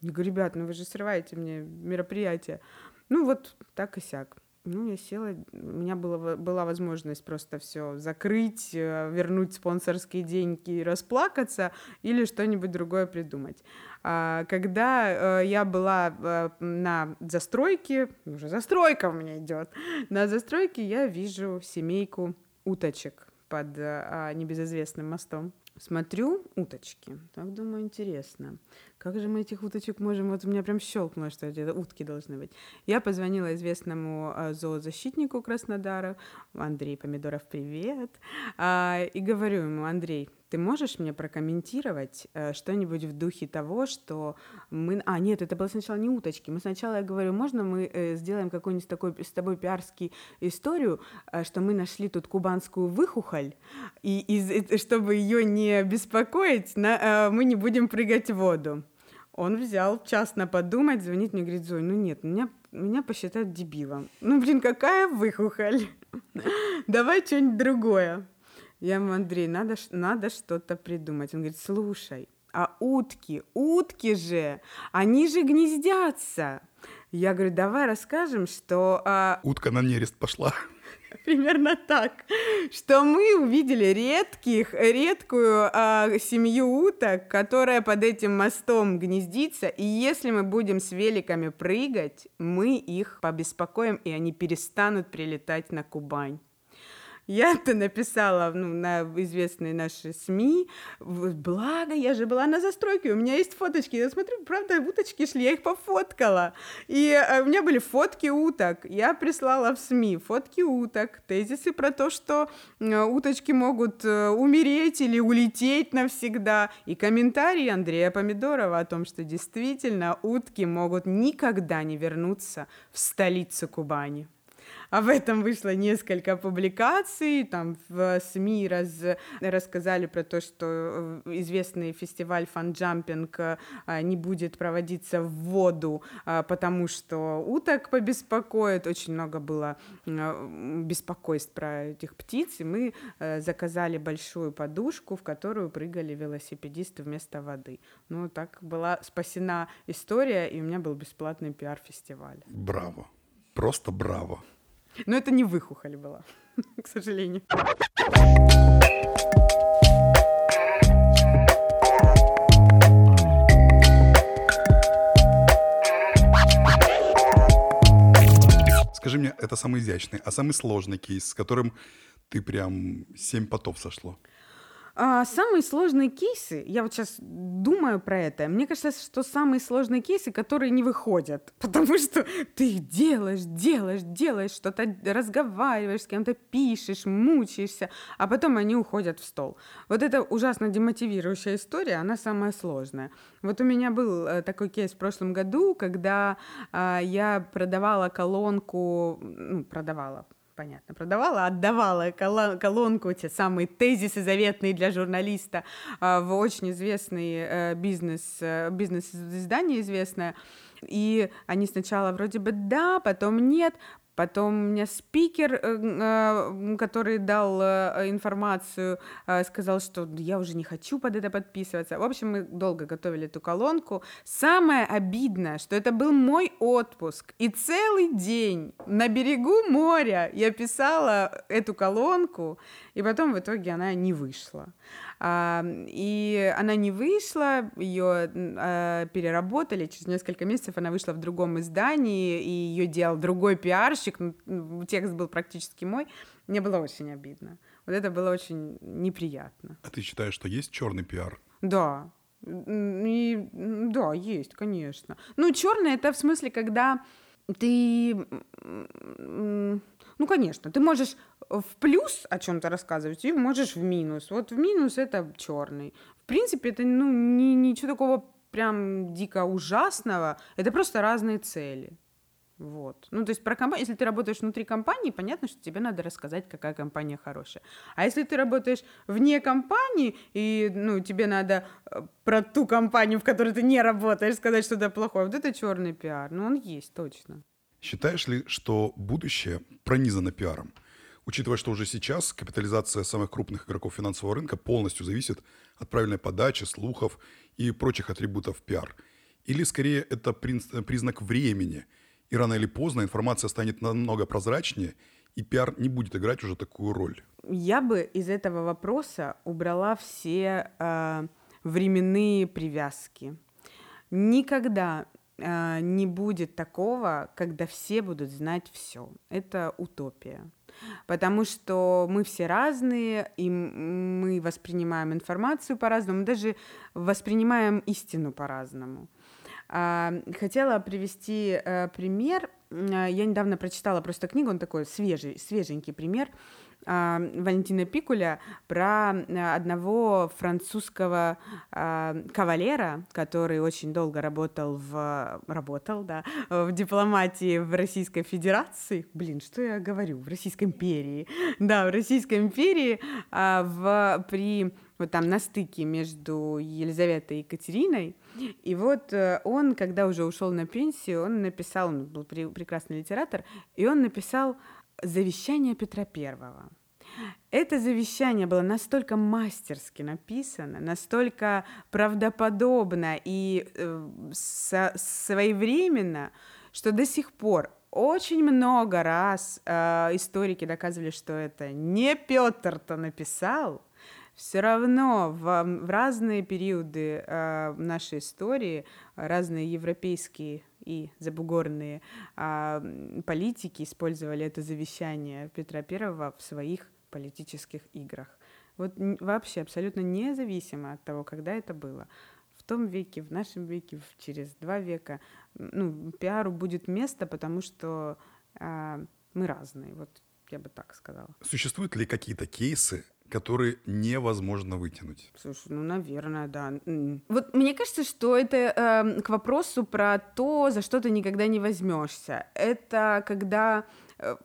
Я говорю, ребят, ну вы же срываете мне мероприятие. Ну вот так и сяк. Ну, я села, у меня было, была возможность просто все закрыть, э, вернуть спонсорские деньги расплакаться или что-нибудь другое придумать. А, когда э, я была э, на застройке, уже застройка у меня идет, на застройке я вижу семейку уточек под а, небезызвестным мостом. Смотрю уточки, так думаю, интересно. Как же мы этих уточек можем... Вот у меня прям щелкнуло, что это утки должны быть. Я позвонила известному а, зоозащитнику Краснодара, Андрей Помидоров, привет, а, и говорю ему, Андрей, ты можешь мне прокомментировать э, что-нибудь в духе того, что мы... А, нет, это было сначала не уточки. Мы сначала, я говорю, можно мы э, сделаем какую-нибудь такой с тобой пиарский историю, э, что мы нашли тут кубанскую выхухоль, и, и чтобы ее не беспокоить, на, мы не будем прыгать в воду. Он взял час на подумать, звонит мне, говорит, Зой, ну нет, меня, меня посчитают дебилом. Ну, блин, какая выхухоль. Давай что-нибудь другое. Я ему, Андрей, надо, надо что-то придумать. Он говорит, слушай, а утки, утки же, они же гнездятся. Я говорю, давай расскажем, что... А... Утка на нерест пошла. Примерно так. Что мы увидели редких, редкую а, семью уток, которая под этим мостом гнездится, и если мы будем с великами прыгать, мы их побеспокоим, и они перестанут прилетать на Кубань. Я это написала ну, на известные наши СМИ. Благо, я же была на застройке, у меня есть фоточки. Я смотрю, правда, уточки шли, я их пофоткала. И э, у меня были фотки уток. Я прислала в СМИ фотки уток, тезисы про то, что э, уточки могут э, умереть или улететь навсегда. И комментарии Андрея Помидорова о том, что действительно утки могут никогда не вернуться в столицу Кубани. Об этом вышло несколько публикаций, там в СМИ раз, рассказали про то, что э, известный фестиваль фанджампинг э, не будет проводиться в воду, э, потому что уток побеспокоит. Очень много было беспокойств про этих птиц, и мы заказали большую подушку, в которую прыгали велосипедисты вместо воды. Ну, так была спасена история, и у меня был бесплатный пиар-фестиваль. Браво. Просто браво. Но это не выхухоль была, к сожалению. Скажи мне, это самый изящный, а самый сложный кейс, с которым ты прям семь потов сошло? А, самые сложные кейсы, я вот сейчас думаю про это, мне кажется, что самые сложные кейсы, которые не выходят, потому что ты их делаешь, делаешь, делаешь, что-то разговариваешь с кем-то, пишешь, мучаешься, а потом они уходят в стол. Вот это ужасно демотивирующая история, она самая сложная. Вот у меня был э, такой кейс в прошлом году, когда а, я продавала колонку, ну, продавала, понятно, продавала, отдавала колонку, те самые тезисы заветные для журналиста а, в очень известный э, бизнес, э, бизнес-издание известное. И они сначала вроде бы да, потом нет, Потом у меня спикер, э, э, который дал э, информацию, сказал, что я уже не хочу под это подписываться. В общем, мы долго готовили эту колонку. Самое обидное, что это был мой отпуск. И целый день на берегу моря я писала эту колонку, и потом в итоге она не вышла. И она не вышла, ее а, переработали, через несколько месяцев она вышла в другом издании, и ее делал другой пиарщик, текст был практически мой. Мне было очень обидно. Вот это было очень неприятно. А ты считаешь, что есть черный пиар? Да. И, да, есть, конечно. Ну, черный это в смысле, когда ты ну, конечно, ты можешь в плюс о чем-то рассказывать и можешь в минус. Вот в минус это черный. В принципе, это ну, не, ничего такого прям дико ужасного. Это просто разные цели. Вот. Ну, то есть про компанию, если ты работаешь внутри компании, понятно, что тебе надо рассказать, какая компания хорошая. А если ты работаешь вне компании, и, ну, тебе надо э, про ту компанию, в которой ты не работаешь, сказать что-то плохое, вот это черный пиар. Ну, он есть, точно. Считаешь ли, что будущее пронизано пиаром? Учитывая, что уже сейчас капитализация самых крупных игроков финансового рынка полностью зависит от правильной подачи, слухов и прочих атрибутов пиар. Или скорее это признак времени, и рано или поздно информация станет намного прозрачнее, и пиар не будет играть уже такую роль? Я бы из этого вопроса убрала все э, временные привязки. Никогда э, не будет такого, когда все будут знать все. Это утопия. Потому что мы все разные, и мы воспринимаем информацию по-разному, даже воспринимаем истину по-разному. Э, хотела привести э, пример. Я недавно прочитала просто книгу, он такой свежий, свеженький пример а, Валентина Пикуля про одного французского э, кавалера, который очень долго работал в работал, да, в дипломатии в Российской Федерации. Блин, что я говорю? В Российской империи. Да, в Российской империи э, в, при вот там на стыке между Елизаветой и Екатериной. И вот э, он, когда уже ушел на пенсию, он написал, он был прекрасный литератор, и он написал завещание Петра Первого. Это завещание было настолько мастерски написано, настолько правдоподобно и э, со, своевременно, что до сих пор очень много раз э, историки доказывали, что это не Петр-то написал, все равно в, в разные периоды э, нашей истории разные европейские и забугорные э, политики использовали это завещание Петра Первого в своих политических играх. Вот вообще абсолютно независимо от того, когда это было. В том веке, в нашем веке, через два века, ну, пиару будет место, потому что э, мы разные. Вот я бы так сказала. Существуют ли какие-то кейсы, которые невозможно вытянуть. Слушай, ну, наверное, да. Вот мне кажется, что это э, к вопросу про то, за что ты никогда не возьмешься. Это когда Э,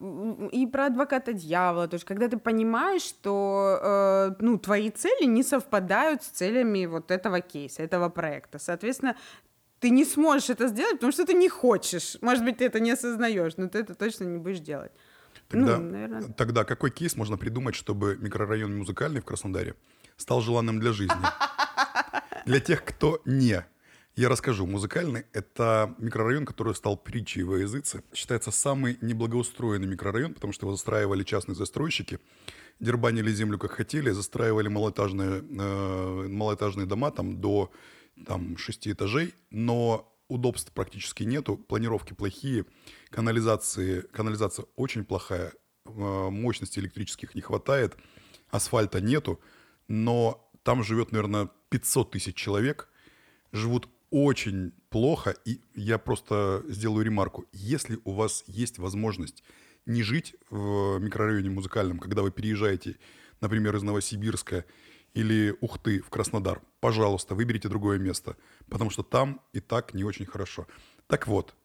и про адвоката дьявола, то есть когда ты понимаешь, что э, ну, твои цели не совпадают с целями вот этого кейса, этого проекта. Соответственно, ты не сможешь это сделать, потому что ты не хочешь. Может быть, ты это не осознаешь, но ты это точно не будешь делать. Тогда, ну, наверное... тогда какой кейс можно придумать, чтобы микрорайон музыкальный в Краснодаре стал желанным для жизни? Для тех, кто не я расскажу. Музыкальный — это микрорайон, который стал притчей во языце. Считается самый неблагоустроенный микрорайон, потому что его застраивали частные застройщики, дербанили землю как хотели, застраивали малоэтажные, э, малоэтажные дома там до там, шести этажей, но удобств практически нету, планировки плохие, канализации, канализация очень плохая, э, мощности электрических не хватает, асфальта нету, но там живет, наверное, 500 тысяч человек, живут очень плохо, и я просто сделаю ремарку. Если у вас есть возможность не жить в микрорайоне музыкальном, когда вы переезжаете, например, из Новосибирска или Ухты в Краснодар, пожалуйста, выберите другое место, потому что там и так не очень хорошо. Так вот,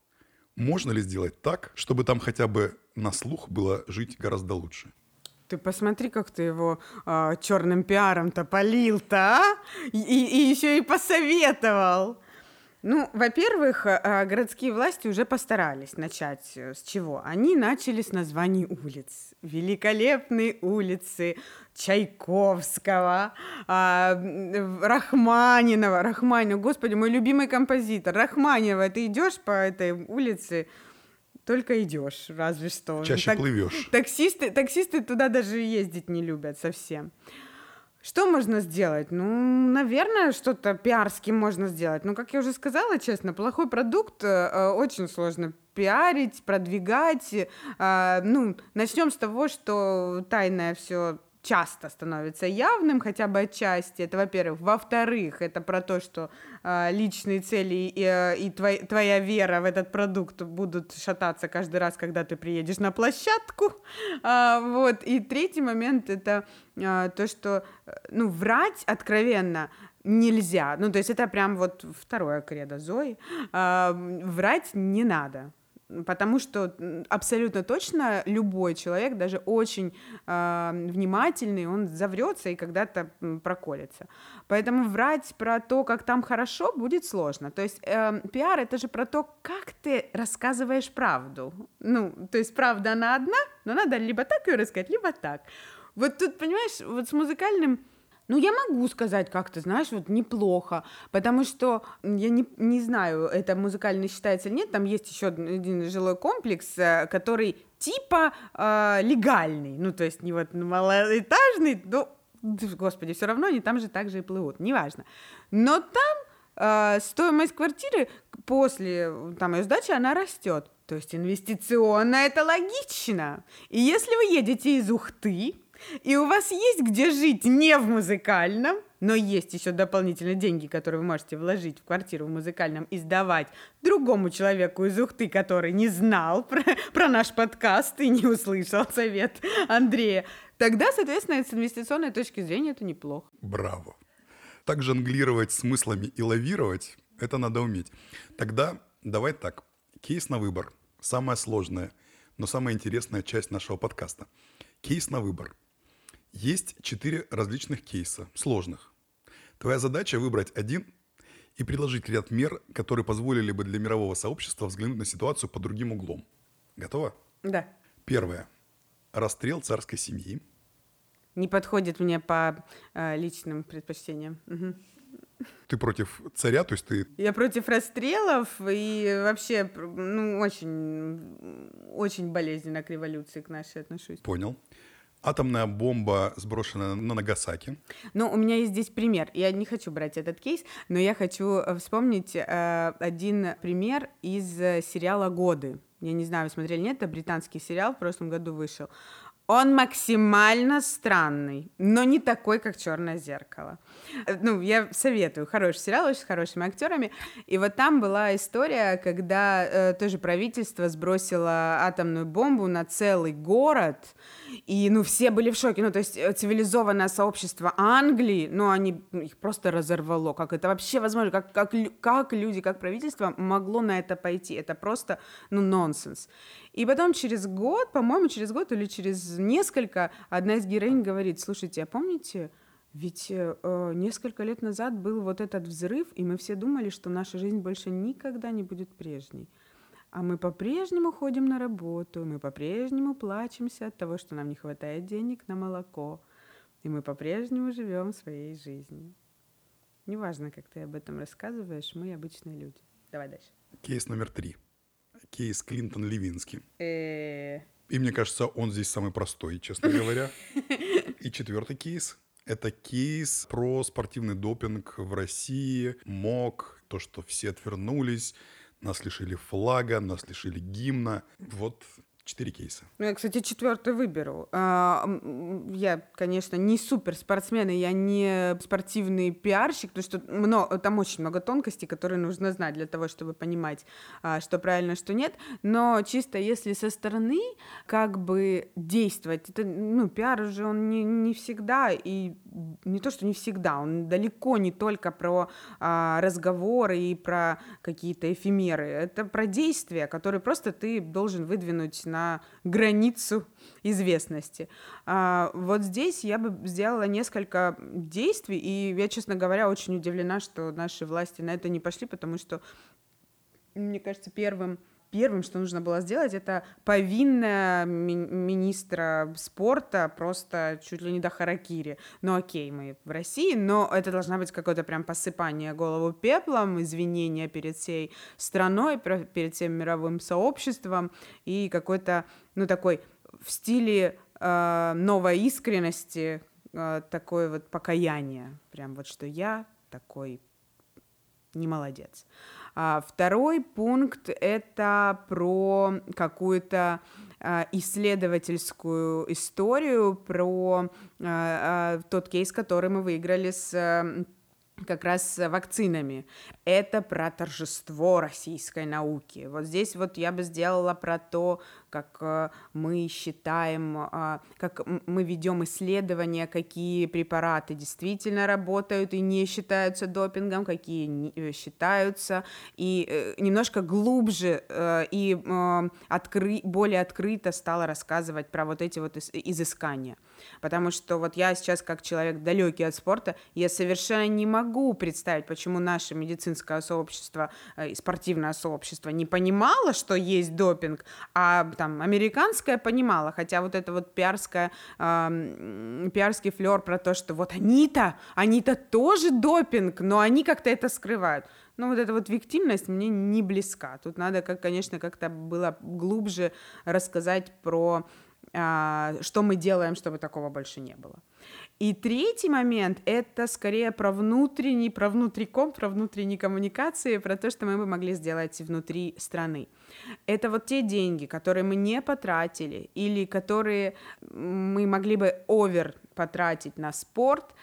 можно ли сделать так, чтобы там хотя бы на слух было жить гораздо лучше? Ты посмотри, как ты его э, черным пиаром-то полил-то, а? И, и еще и посоветовал. Ну, во-первых, э, городские власти уже постарались начать э, с чего? Они начали с названий улиц. Великолепные улицы Чайковского, а, Рахманинова. Рахманинова, господи, мой любимый композитор. Рахманинова, ты идешь по этой улице, только идешь, разве что. Чаще так, плывешь. Таксисты, таксисты туда даже ездить не любят совсем. Что можно сделать? Ну, наверное, что-то пиарски можно сделать. Но, как я уже сказала, честно, плохой продукт э, очень сложно пиарить, продвигать. Э, ну, начнем с того, что тайное все часто становится явным, хотя бы отчасти. Это, во-первых. Во-вторых, это про то, что личные цели и, э, и твой, твоя вера в этот продукт будут шататься каждый раз, когда ты приедешь на площадку. А, вот. И третий момент это а, то, что ну, врать откровенно нельзя. Ну, то есть это прям вот второе кредо Зои. А, врать не надо потому что абсолютно точно любой человек, даже очень э, внимательный, он заврется и когда-то проколется. Поэтому врать про то, как там хорошо, будет сложно. То есть э, пиар это же про то, как ты рассказываешь правду. Ну, то есть правда она одна, но надо либо так ее рассказать, либо так. Вот тут, понимаешь, вот с музыкальным ну, я могу сказать как-то, знаешь, вот неплохо, потому что я не, не знаю, это музыкально считается или нет, там есть еще один жилой комплекс, э, который типа э, легальный, ну, то есть не вот малоэтажный, но, господи, все равно они там же так же и плывут, неважно. Но там э, стоимость квартиры после там ее сдачи, она растет. То есть инвестиционно это логично. И если вы едете из Ухты, и у вас есть где жить не в музыкальном, но есть еще дополнительные деньги, которые вы можете вложить в квартиру в музыкальном и сдавать другому человеку из Ухты, который не знал про, про наш подкаст и не услышал совет Андрея, тогда, соответственно, с инвестиционной точки зрения это неплохо. Браво. Так жонглировать смыслами и лавировать, это надо уметь. Тогда давай так. Кейс на выбор. Самая сложная, но самая интересная часть нашего подкаста. Кейс на выбор. Есть четыре различных кейса, сложных. Твоя задача выбрать один и предложить ряд мер, которые позволили бы для мирового сообщества взглянуть на ситуацию под другим углом. Готова? Да. Первое. Расстрел царской семьи. Не подходит мне по э, личным предпочтениям. Угу. Ты против царя, то есть ты... Я против расстрелов и вообще, ну, очень, очень болезненно к революции к нашей отношусь. Понял. Атомная бомба сброшена на Нагасаки. Ну, у меня есть здесь пример. Я не хочу брать этот кейс, но я хочу э, вспомнить э, один пример из э, сериала «Годы». Я не знаю, вы смотрели, нет, это британский сериал, в прошлом году вышел. Он максимально странный, но не такой, как Черное зеркало. Ну, я советую. Хороший сериал, очень с хорошими актерами. И вот там была история, когда э, тоже правительство сбросило атомную бомбу на целый город, и, ну, все были в шоке. Ну, то есть э, цивилизованное сообщество Англии, ну, они ну, их просто разорвало. Как это вообще возможно? Как, как, как люди, как правительство могло на это пойти? Это просто, ну, нонсенс. И потом через год, по-моему, через год или через несколько, одна из героинь говорит, слушайте, а помните, ведь э, э, несколько лет назад был вот этот взрыв, и мы все думали, что наша жизнь больше никогда не будет прежней. А мы по-прежнему ходим на работу, мы по-прежнему плачемся от того, что нам не хватает денег на молоко, и мы по-прежнему живем своей жизнью. Неважно, как ты об этом рассказываешь, мы обычные люди. Давай дальше. Кейс номер три кейс Клинтон-Левинский. Э. И мне кажется, он здесь самый простой, честно говоря. И четвертый кейс – это кейс про спортивный допинг в России, МОК, то, что все отвернулись, нас лишили флага, нас лишили гимна. Вот Четыре кейса. Ну, я, кстати, четвертый выберу. А, я, конечно, не супер спортсмен, я не спортивный пиарщик, потому что много, там очень много тонкостей, которые нужно знать для того, чтобы понимать, а, что правильно, что нет. Но чисто если со стороны как бы действовать, это, ну, пиар же он не, не всегда, и не то, что не всегда, он далеко не только про а, разговоры и про какие-то эфемеры, это про действия, которые просто ты должен выдвинуть на границу известности. А, вот здесь я бы сделала несколько действий, и я, честно говоря, очень удивлена, что наши власти на это не пошли, потому что, мне кажется, первым первым, что нужно было сделать, это повинная ми- министра спорта просто чуть ли не до харакири. Ну окей, мы в России, но это должна быть какое-то прям посыпание голову пеплом, извинения перед всей страной, перед всем мировым сообществом и какой-то, ну такой в стиле э, новой искренности, э, такое вот покаяние, прям вот что я такой не молодец. Второй пункт — это про какую-то а, исследовательскую историю, про а, тот кейс, который мы выиграли с как раз с вакцинами. Это про торжество российской науки. Вот здесь вот я бы сделала про то, как э, мы считаем, а, как мы ведем исследования, какие препараты действительно работают и не считаются допингом, какие э, считаются, и э, немножко глубже и откры, более открыто стала рассказывать про вот эти вот изыскания. Потому что вот я сейчас, как человек далекий от спорта, я совершенно не могу представить, почему наше медицинское сообщество и спортивное сообщество не понимало, что есть допинг, а там американская понимала, хотя вот это вот пиарская, э, пиарский флер про то, что вот они-то, они-то тоже допинг, но они как-то это скрывают. Ну, вот эта вот виктимность мне не близка. Тут надо, как, конечно, как-то было глубже рассказать про а, что мы делаем, чтобы такого больше не было. И третий момент — это скорее про внутренний, про внутриком, про внутренние коммуникации, про то, что мы бы могли сделать внутри страны. Это вот те деньги, которые мы не потратили или которые мы могли бы овер потратить на спорт,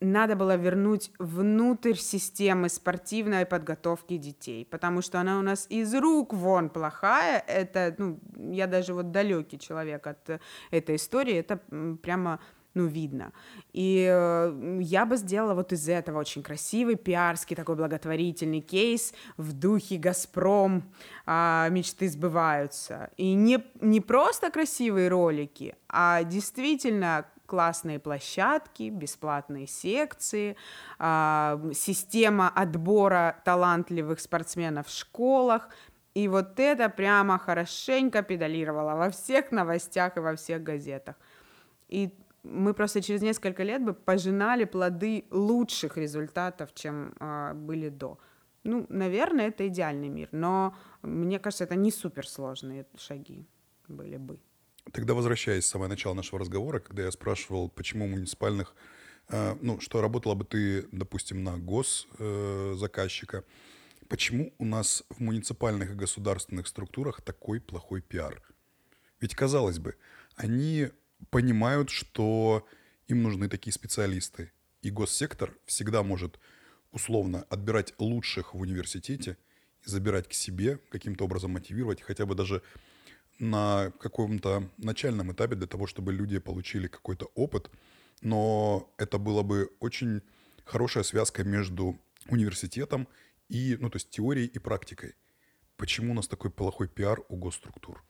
надо было вернуть внутрь системы спортивной подготовки детей, потому что она у нас из рук вон плохая. Это, ну, я даже вот далекий человек от этой истории, это прямо ну, видно. И э, я бы сделала вот из этого очень красивый пиарский такой благотворительный кейс в духе «Газпром», э, мечты сбываются. И не, не просто красивые ролики, а действительно классные площадки, бесплатные секции, э, система отбора талантливых спортсменов в школах, и вот это прямо хорошенько педалировало во всех новостях и во всех газетах. И мы просто через несколько лет бы пожинали плоды лучших результатов, чем э, были до. Ну, наверное, это идеальный мир, но мне кажется, это не суперсложные шаги были бы. Тогда возвращаясь с самого начала нашего разговора, когда я спрашивал, почему муниципальных, э, ну, что работала бы ты, допустим, на госзаказчика, э, почему у нас в муниципальных и государственных структурах такой плохой пиар? Ведь, казалось бы, они понимают, что им нужны такие специалисты. И госсектор всегда может условно отбирать лучших в университете и забирать к себе, каким-то образом мотивировать, хотя бы даже на каком-то начальном этапе для того, чтобы люди получили какой-то опыт. Но это было бы очень хорошая связка между университетом и, ну, то есть теорией и практикой. Почему у нас такой плохой пиар у госструктур?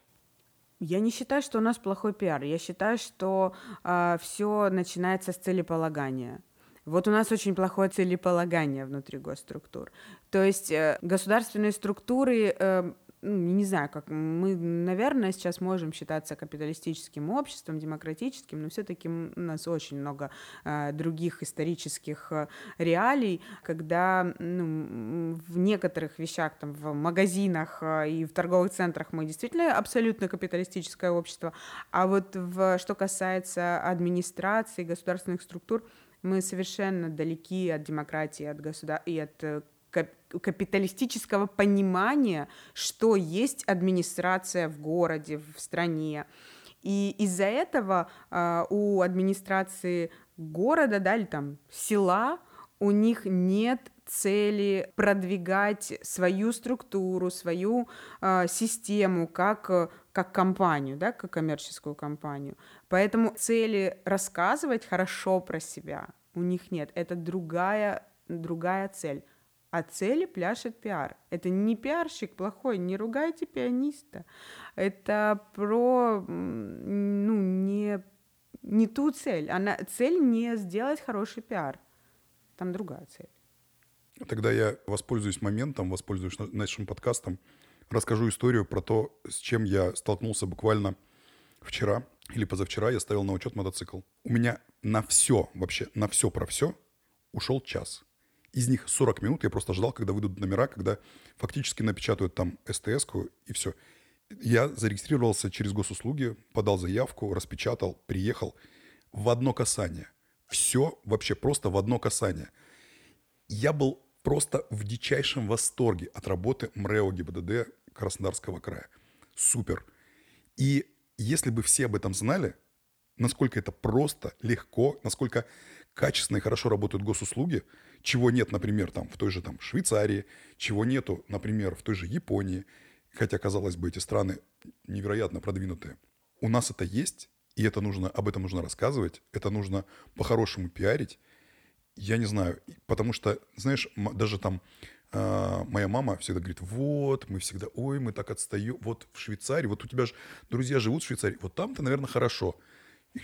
Я не считаю, что у нас плохой пиар. Я считаю, что э, а, все начинается с целеполагания. Вот у нас очень плохое целеполагание внутри госструктур. То есть э, государственные структуры э, не знаю, как мы, наверное, сейчас можем считаться капиталистическим обществом, демократическим, но все-таки у нас очень много э, других исторических э, реалий, когда ну, в некоторых вещах, там, в магазинах э, и в торговых центрах мы действительно абсолютно капиталистическое общество, а вот в, что касается администрации, государственных структур, мы совершенно далеки от демократии от государ... и от э, капиталистического понимания, что есть администрация в городе, в стране. И из-за этого э, у администрации города, да, или там села, у них нет цели продвигать свою структуру, свою э, систему как, как компанию, да, как коммерческую компанию. Поэтому цели рассказывать хорошо про себя у них нет. Это другая, другая цель. А цели пляшет пиар. Это не пиарщик плохой, не ругайте пианиста. Это про ну, не, не ту цель. Она, цель не сделать хороший пиар. Там другая цель. Тогда я воспользуюсь моментом, воспользуюсь нашим подкастом, расскажу историю про то, с чем я столкнулся буквально вчера или позавчера. Я ставил на учет мотоцикл. У меня на все, вообще на все про все ушел час. Из них 40 минут я просто ждал, когда выйдут номера, когда фактически напечатают там СТС-ку и все. Я зарегистрировался через госуслуги, подал заявку, распечатал, приехал в одно касание. Все вообще просто в одно касание. Я был просто в дичайшем восторге от работы МРЭО ГИБДД Краснодарского края. Супер. И если бы все об этом знали, насколько это просто, легко, насколько качественно и хорошо работают госуслуги, чего нет, например, там, в той же там, Швейцарии, чего нету, например, в той же Японии, хотя, казалось бы, эти страны невероятно продвинутые. У нас это есть, и это нужно, об этом нужно рассказывать, это нужно по-хорошему пиарить, я не знаю, потому что, знаешь, даже там э, моя мама всегда говорит, вот, мы всегда, ой, мы так отстаем, вот в Швейцарии, вот у тебя же друзья живут в Швейцарии, вот там-то, наверное, хорошо.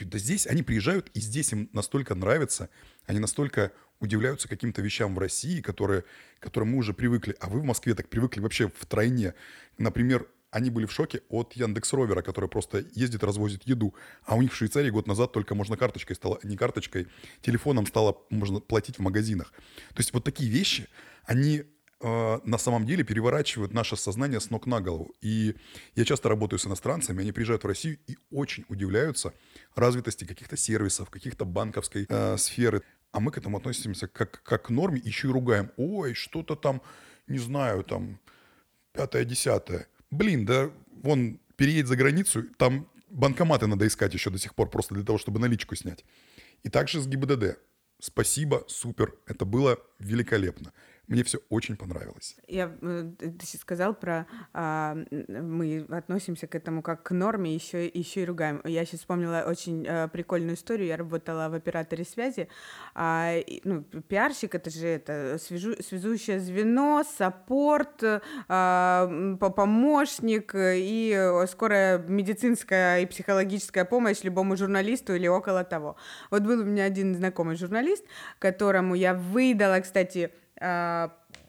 Да здесь они приезжают, и здесь им настолько нравится, они настолько удивляются каким-то вещам в России, которые, которым мы уже привыкли, а вы в Москве так привыкли вообще в тройне. Например, они были в шоке от Яндекс Ровера, который просто ездит, развозит еду. А у них в Швейцарии год назад только можно карточкой стало, не карточкой, телефоном стало можно платить в магазинах. То есть вот такие вещи, они на самом деле переворачивают наше сознание с ног на голову. И я часто работаю с иностранцами, они приезжают в Россию и очень удивляются развитости каких-то сервисов, каких-то банковской э, сферы. А мы к этому относимся как, как к норме, еще и ругаем. Ой, что-то там, не знаю, там, пятое-десятое блин, да вон переедь за границу, там банкоматы надо искать еще до сих пор, просто для того, чтобы наличку снять. И также с ГИБДД. Спасибо, супер, это было великолепно. Мне все очень понравилось. Я, э, ты сказал про, а, мы относимся к этому как к норме, еще, еще и ругаем. Я сейчас вспомнила очень а, прикольную историю. Я работала в операторе связи. А, и, ну, пиарщик это же это свяжу, связующее звено, саппорт, а, помощник и скорая медицинская и психологическая помощь любому журналисту или около того. Вот был у меня один знакомый журналист, которому я выдала, кстати,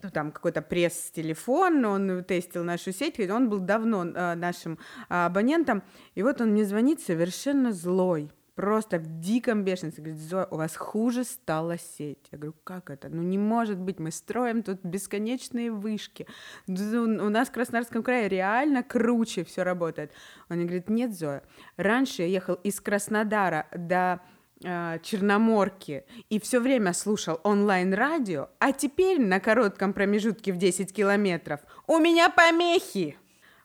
ну, там какой-то пресс-телефон, он тестил нашу сеть, он был давно э, нашим э, абонентом, и вот он мне звонит совершенно злой, просто в диком бешенстве, говорит, Зоя, у вас хуже стала сеть. Я говорю, как это? Ну не может быть, мы строим тут бесконечные вышки, у нас в Краснодарском крае реально круче все работает. Он мне говорит, нет, Зоя, раньше я ехал из Краснодара до э, Черноморки и все время слушал онлайн-радио, а теперь на коротком промежутке в 10 километров у меня помехи.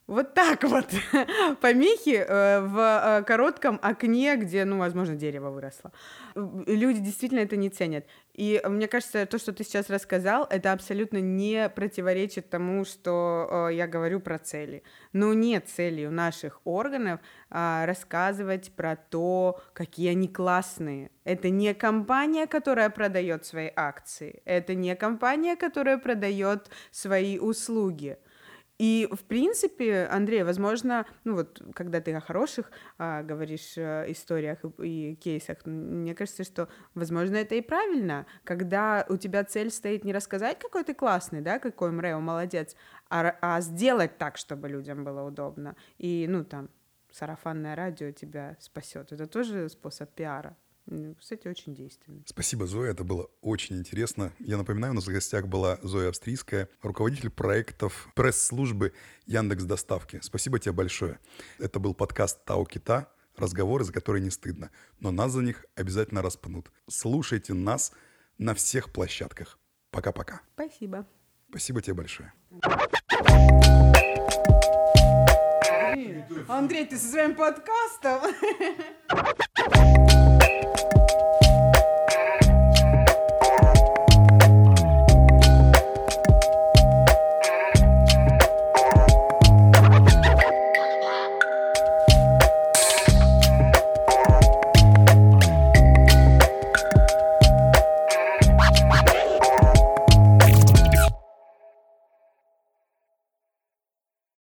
Вот так вот. Помехи э, в э, коротком окне, где, ну, возможно, дерево выросло. Люди действительно это не ценят. И мне кажется, то, что ты сейчас рассказал, это абсолютно не противоречит тому, что э, я говорю про цели. Но нет цели у наших органов э, рассказывать про то, какие они классные. Это не компания, которая продает свои акции. Это не компания, которая продает свои услуги и, в принципе, Андрей, возможно, ну вот, когда ты о хороших а, говоришь а, историях и, и кейсах, мне кажется, что, возможно, это и правильно, когда у тебя цель стоит не рассказать, какой ты классный, да, какой МРЭО молодец, а, а сделать так, чтобы людям было удобно. И, ну, там, сарафанное радио тебя спасет. Это тоже способ пиара. Кстати, очень действенный. Спасибо, Зоя, это было очень интересно. Я напоминаю, у нас в гостях была Зоя Австрийская, руководитель проектов пресс-службы Яндекс Доставки. Спасибо тебе большое. Это был подкаст Тау Кита, разговоры, за которые не стыдно, но нас за них обязательно распнут. Слушайте нас на всех площадках. Пока-пока. Спасибо. Спасибо тебе большое. Андрей, ты со своим подкастом.